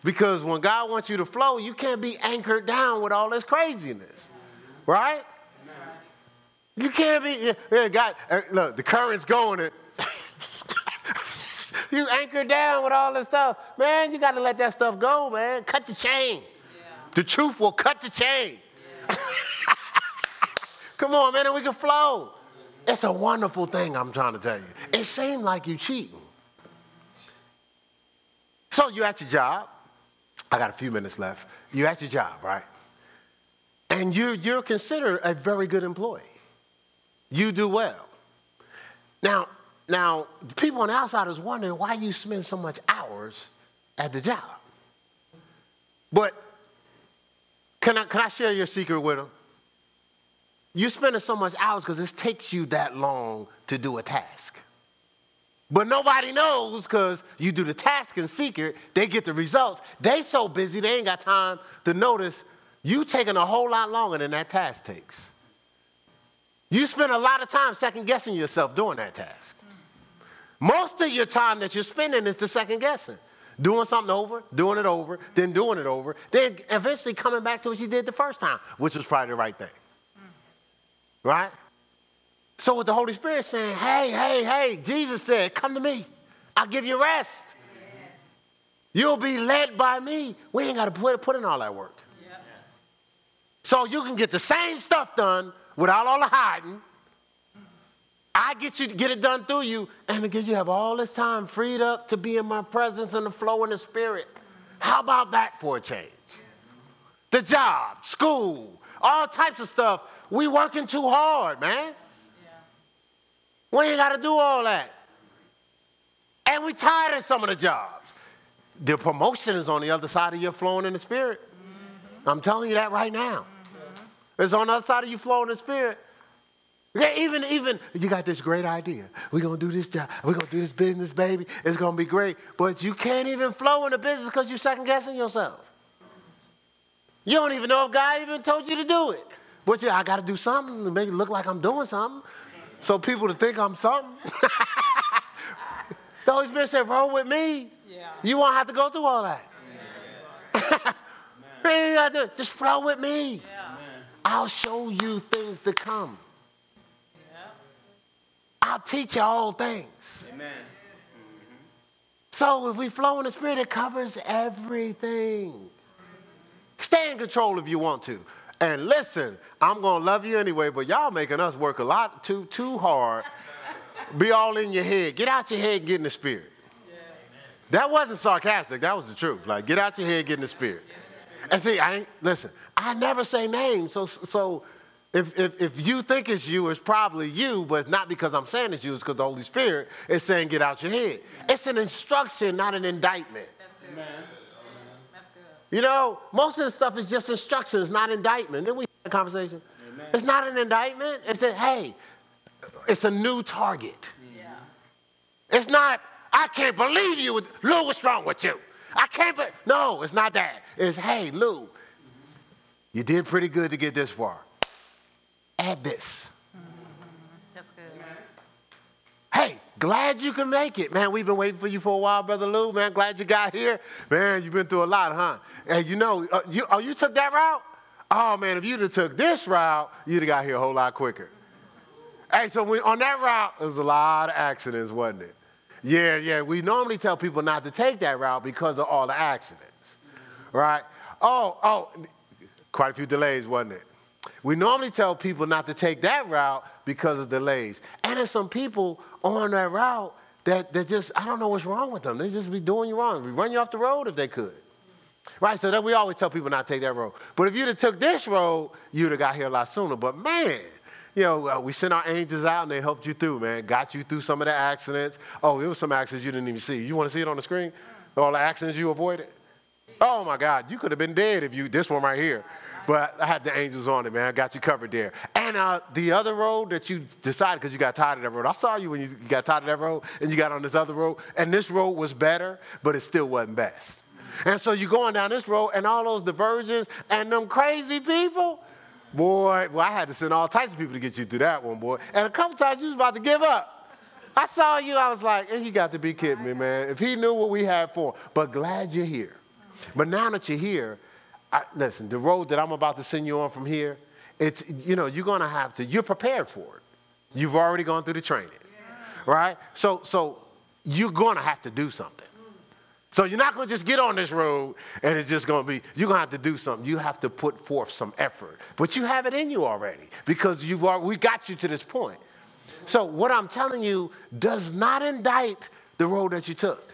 Because when God wants you to flow, you can't be anchored down with all this craziness. Right? You can't be, yeah, God, uh, look, the current's going. You anchor down with all this stuff. Man, you got to let that stuff go, man. Cut the chain. Yeah. The truth will cut the chain. Yeah. Come on, man, and we can flow. It's a wonderful thing, I'm trying to tell you. It seemed like you cheating. So you at your job. I got a few minutes left. You at your job, right? And you, you're considered a very good employee you do well. Now, now, people on the outside is wondering why you spend so much hours at the job. But can I, can I share your secret with them? You're spending so much hours because it takes you that long to do a task. But nobody knows because you do the task in secret, they get the results. They so busy they ain't got time to notice you taking a whole lot longer than that task takes. You spend a lot of time second guessing yourself doing that task. Most of your time that you're spending is the second guessing. Doing something over, doing it over, then doing it over, then eventually coming back to what you did the first time, which was probably the right thing. Right? So with the Holy Spirit saying, hey, hey, hey, Jesus said, come to me. I'll give you rest. Yes. You'll be led by me. We ain't got to put, put in all that work. Yep. So you can get the same stuff done without all the hiding. I get you to get it done through you, and because you have all this time freed up to be in my presence and the flow in the spirit. How about that for a change? The job, school, all types of stuff. We working too hard, man. We ain't got to do all that. And we tired of some of the jobs. The promotion is on the other side of your flowing in the spirit. I'm telling you that right now. It's on the other side of you flowing in the spirit. Even, even, you got this great idea. We're going to do this job. We're going to do this business, baby. It's going to be great. But you can't even flow in the business because you're second guessing yourself. You don't even know if God even told you to do it. But you, I got to do something to make it look like I'm doing something. So people to think I'm something. the Holy Spirit said, roll with me. Yeah. You won't have to go through all that. Yeah. Just flow with me. Yeah. I'll show you things to come. I'll teach you all things. Amen. So if we flow in the Spirit, it covers everything. Stay in control if you want to. And listen, I'm gonna love you anyway, but y'all making us work a lot too too hard. Be all in your head. Get out your head, and get in the spirit. Yes. That wasn't sarcastic. That was the truth. Like, get out your head, get in the spirit. And see, I ain't listen. I never say names. So, so if, if, if you think it's you, it's probably you, but it's not because I'm saying it's you, it's because the Holy Spirit is saying, get out your head. It's an instruction, not an indictment. That's good. Amen. That's good. You know, most of the stuff is just instruction, instructions, not indictment. Then we have a conversation. Amen. It's not an indictment. It's a, hey, it's a new target. Yeah. It's not, I can't believe you. Lou, what's wrong with you? I can't, be, no, it's not that. It's, hey, Lou, you did pretty good to get this far. Add this. That's good. Hey, glad you can make it. Man, we've been waiting for you for a while, Brother Lou. Man, glad you got here. Man, you've been through a lot, huh? And you know, uh, you, oh, you took that route? Oh, man, if you'd have took this route, you'd have got here a whole lot quicker. Hey, so we, on that route, there was a lot of accidents, wasn't it? Yeah, yeah. We normally tell people not to take that route because of all the accidents, right? Oh, oh, Quite a few delays, wasn't it? We normally tell people not to take that route because of delays. And there's some people on that route that, that just, I don't know what's wrong with them. They just be doing you wrong. We run you off the road if they could. Right? So that we always tell people not to take that road. But if you'd have took this road, you'd have got here a lot sooner. But man, you know, uh, we sent our angels out and they helped you through, man. Got you through some of the accidents. Oh, there was some accidents you didn't even see. You want to see it on the screen? All the accidents you avoided? Oh my God, you could have been dead if you, this one right here. But I had the angels on it, man. I got you covered there. And uh, the other road that you decided because you got tired of that road. I saw you when you got tired of that road and you got on this other road. And this road was better, but it still wasn't best. And so you're going down this road and all those diversions and them crazy people. Boy, well, I had to send all types of people to get you through that one, boy. And a couple times you was about to give up. I saw you, I was like, and he got to be kidding me, man. If he knew what we had for him. But glad you're here. But now that you're here, I, listen, the road that I'm about to send you on from here, it's, you know, you're going to have to, you're prepared for it. You've already gone through the training, right? So, so you're going to have to do something. So you're not going to just get on this road and it's just going to be, you're going to have to do something. You have to put forth some effort. But you have it in you already because you've already, we got you to this point. So what I'm telling you does not indict the road that you took.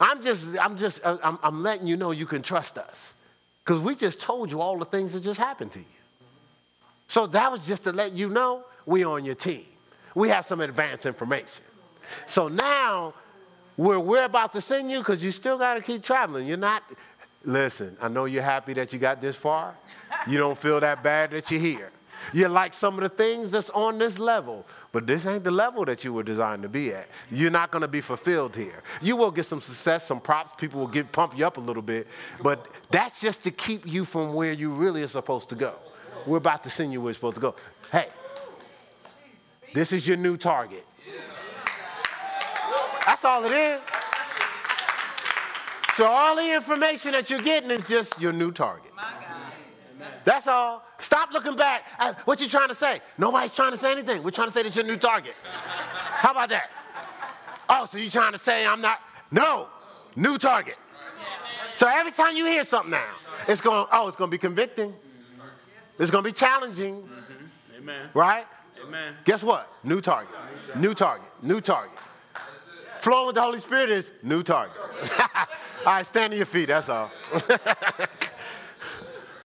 I'm just, I'm just, uh, I'm, I'm letting you know you can trust us because we just told you all the things that just happened to you. So that was just to let you know we on your team. We have some advanced information. So now we're about to send you, because you still got to keep traveling. You're not, listen, I know you're happy that you got this far. You don't feel that bad that you're here. You like some of the things that's on this level, but this ain't the level that you were designed to be at. You're not going to be fulfilled here. You will get some success, some props. People will get pump you up a little bit, but that's just to keep you from where you really are supposed to go. We're about to send you where you're supposed to go. Hey, this is your new target. That's all it is. So all the information that you're getting is just your new target. That's all. Stop looking back. What you trying to say? Nobody's trying to say anything. We're trying to say that's your new target. How about that? Oh, so you trying to say I'm not? No, new target. So every time you hear something now, it's going. Oh, it's going to be convicting. It's going to be challenging. Mm-hmm. Amen. Right? Amen. Guess what? New target. New target. New target. Flowing with the Holy Spirit is new target. all right, stand on your feet. That's all.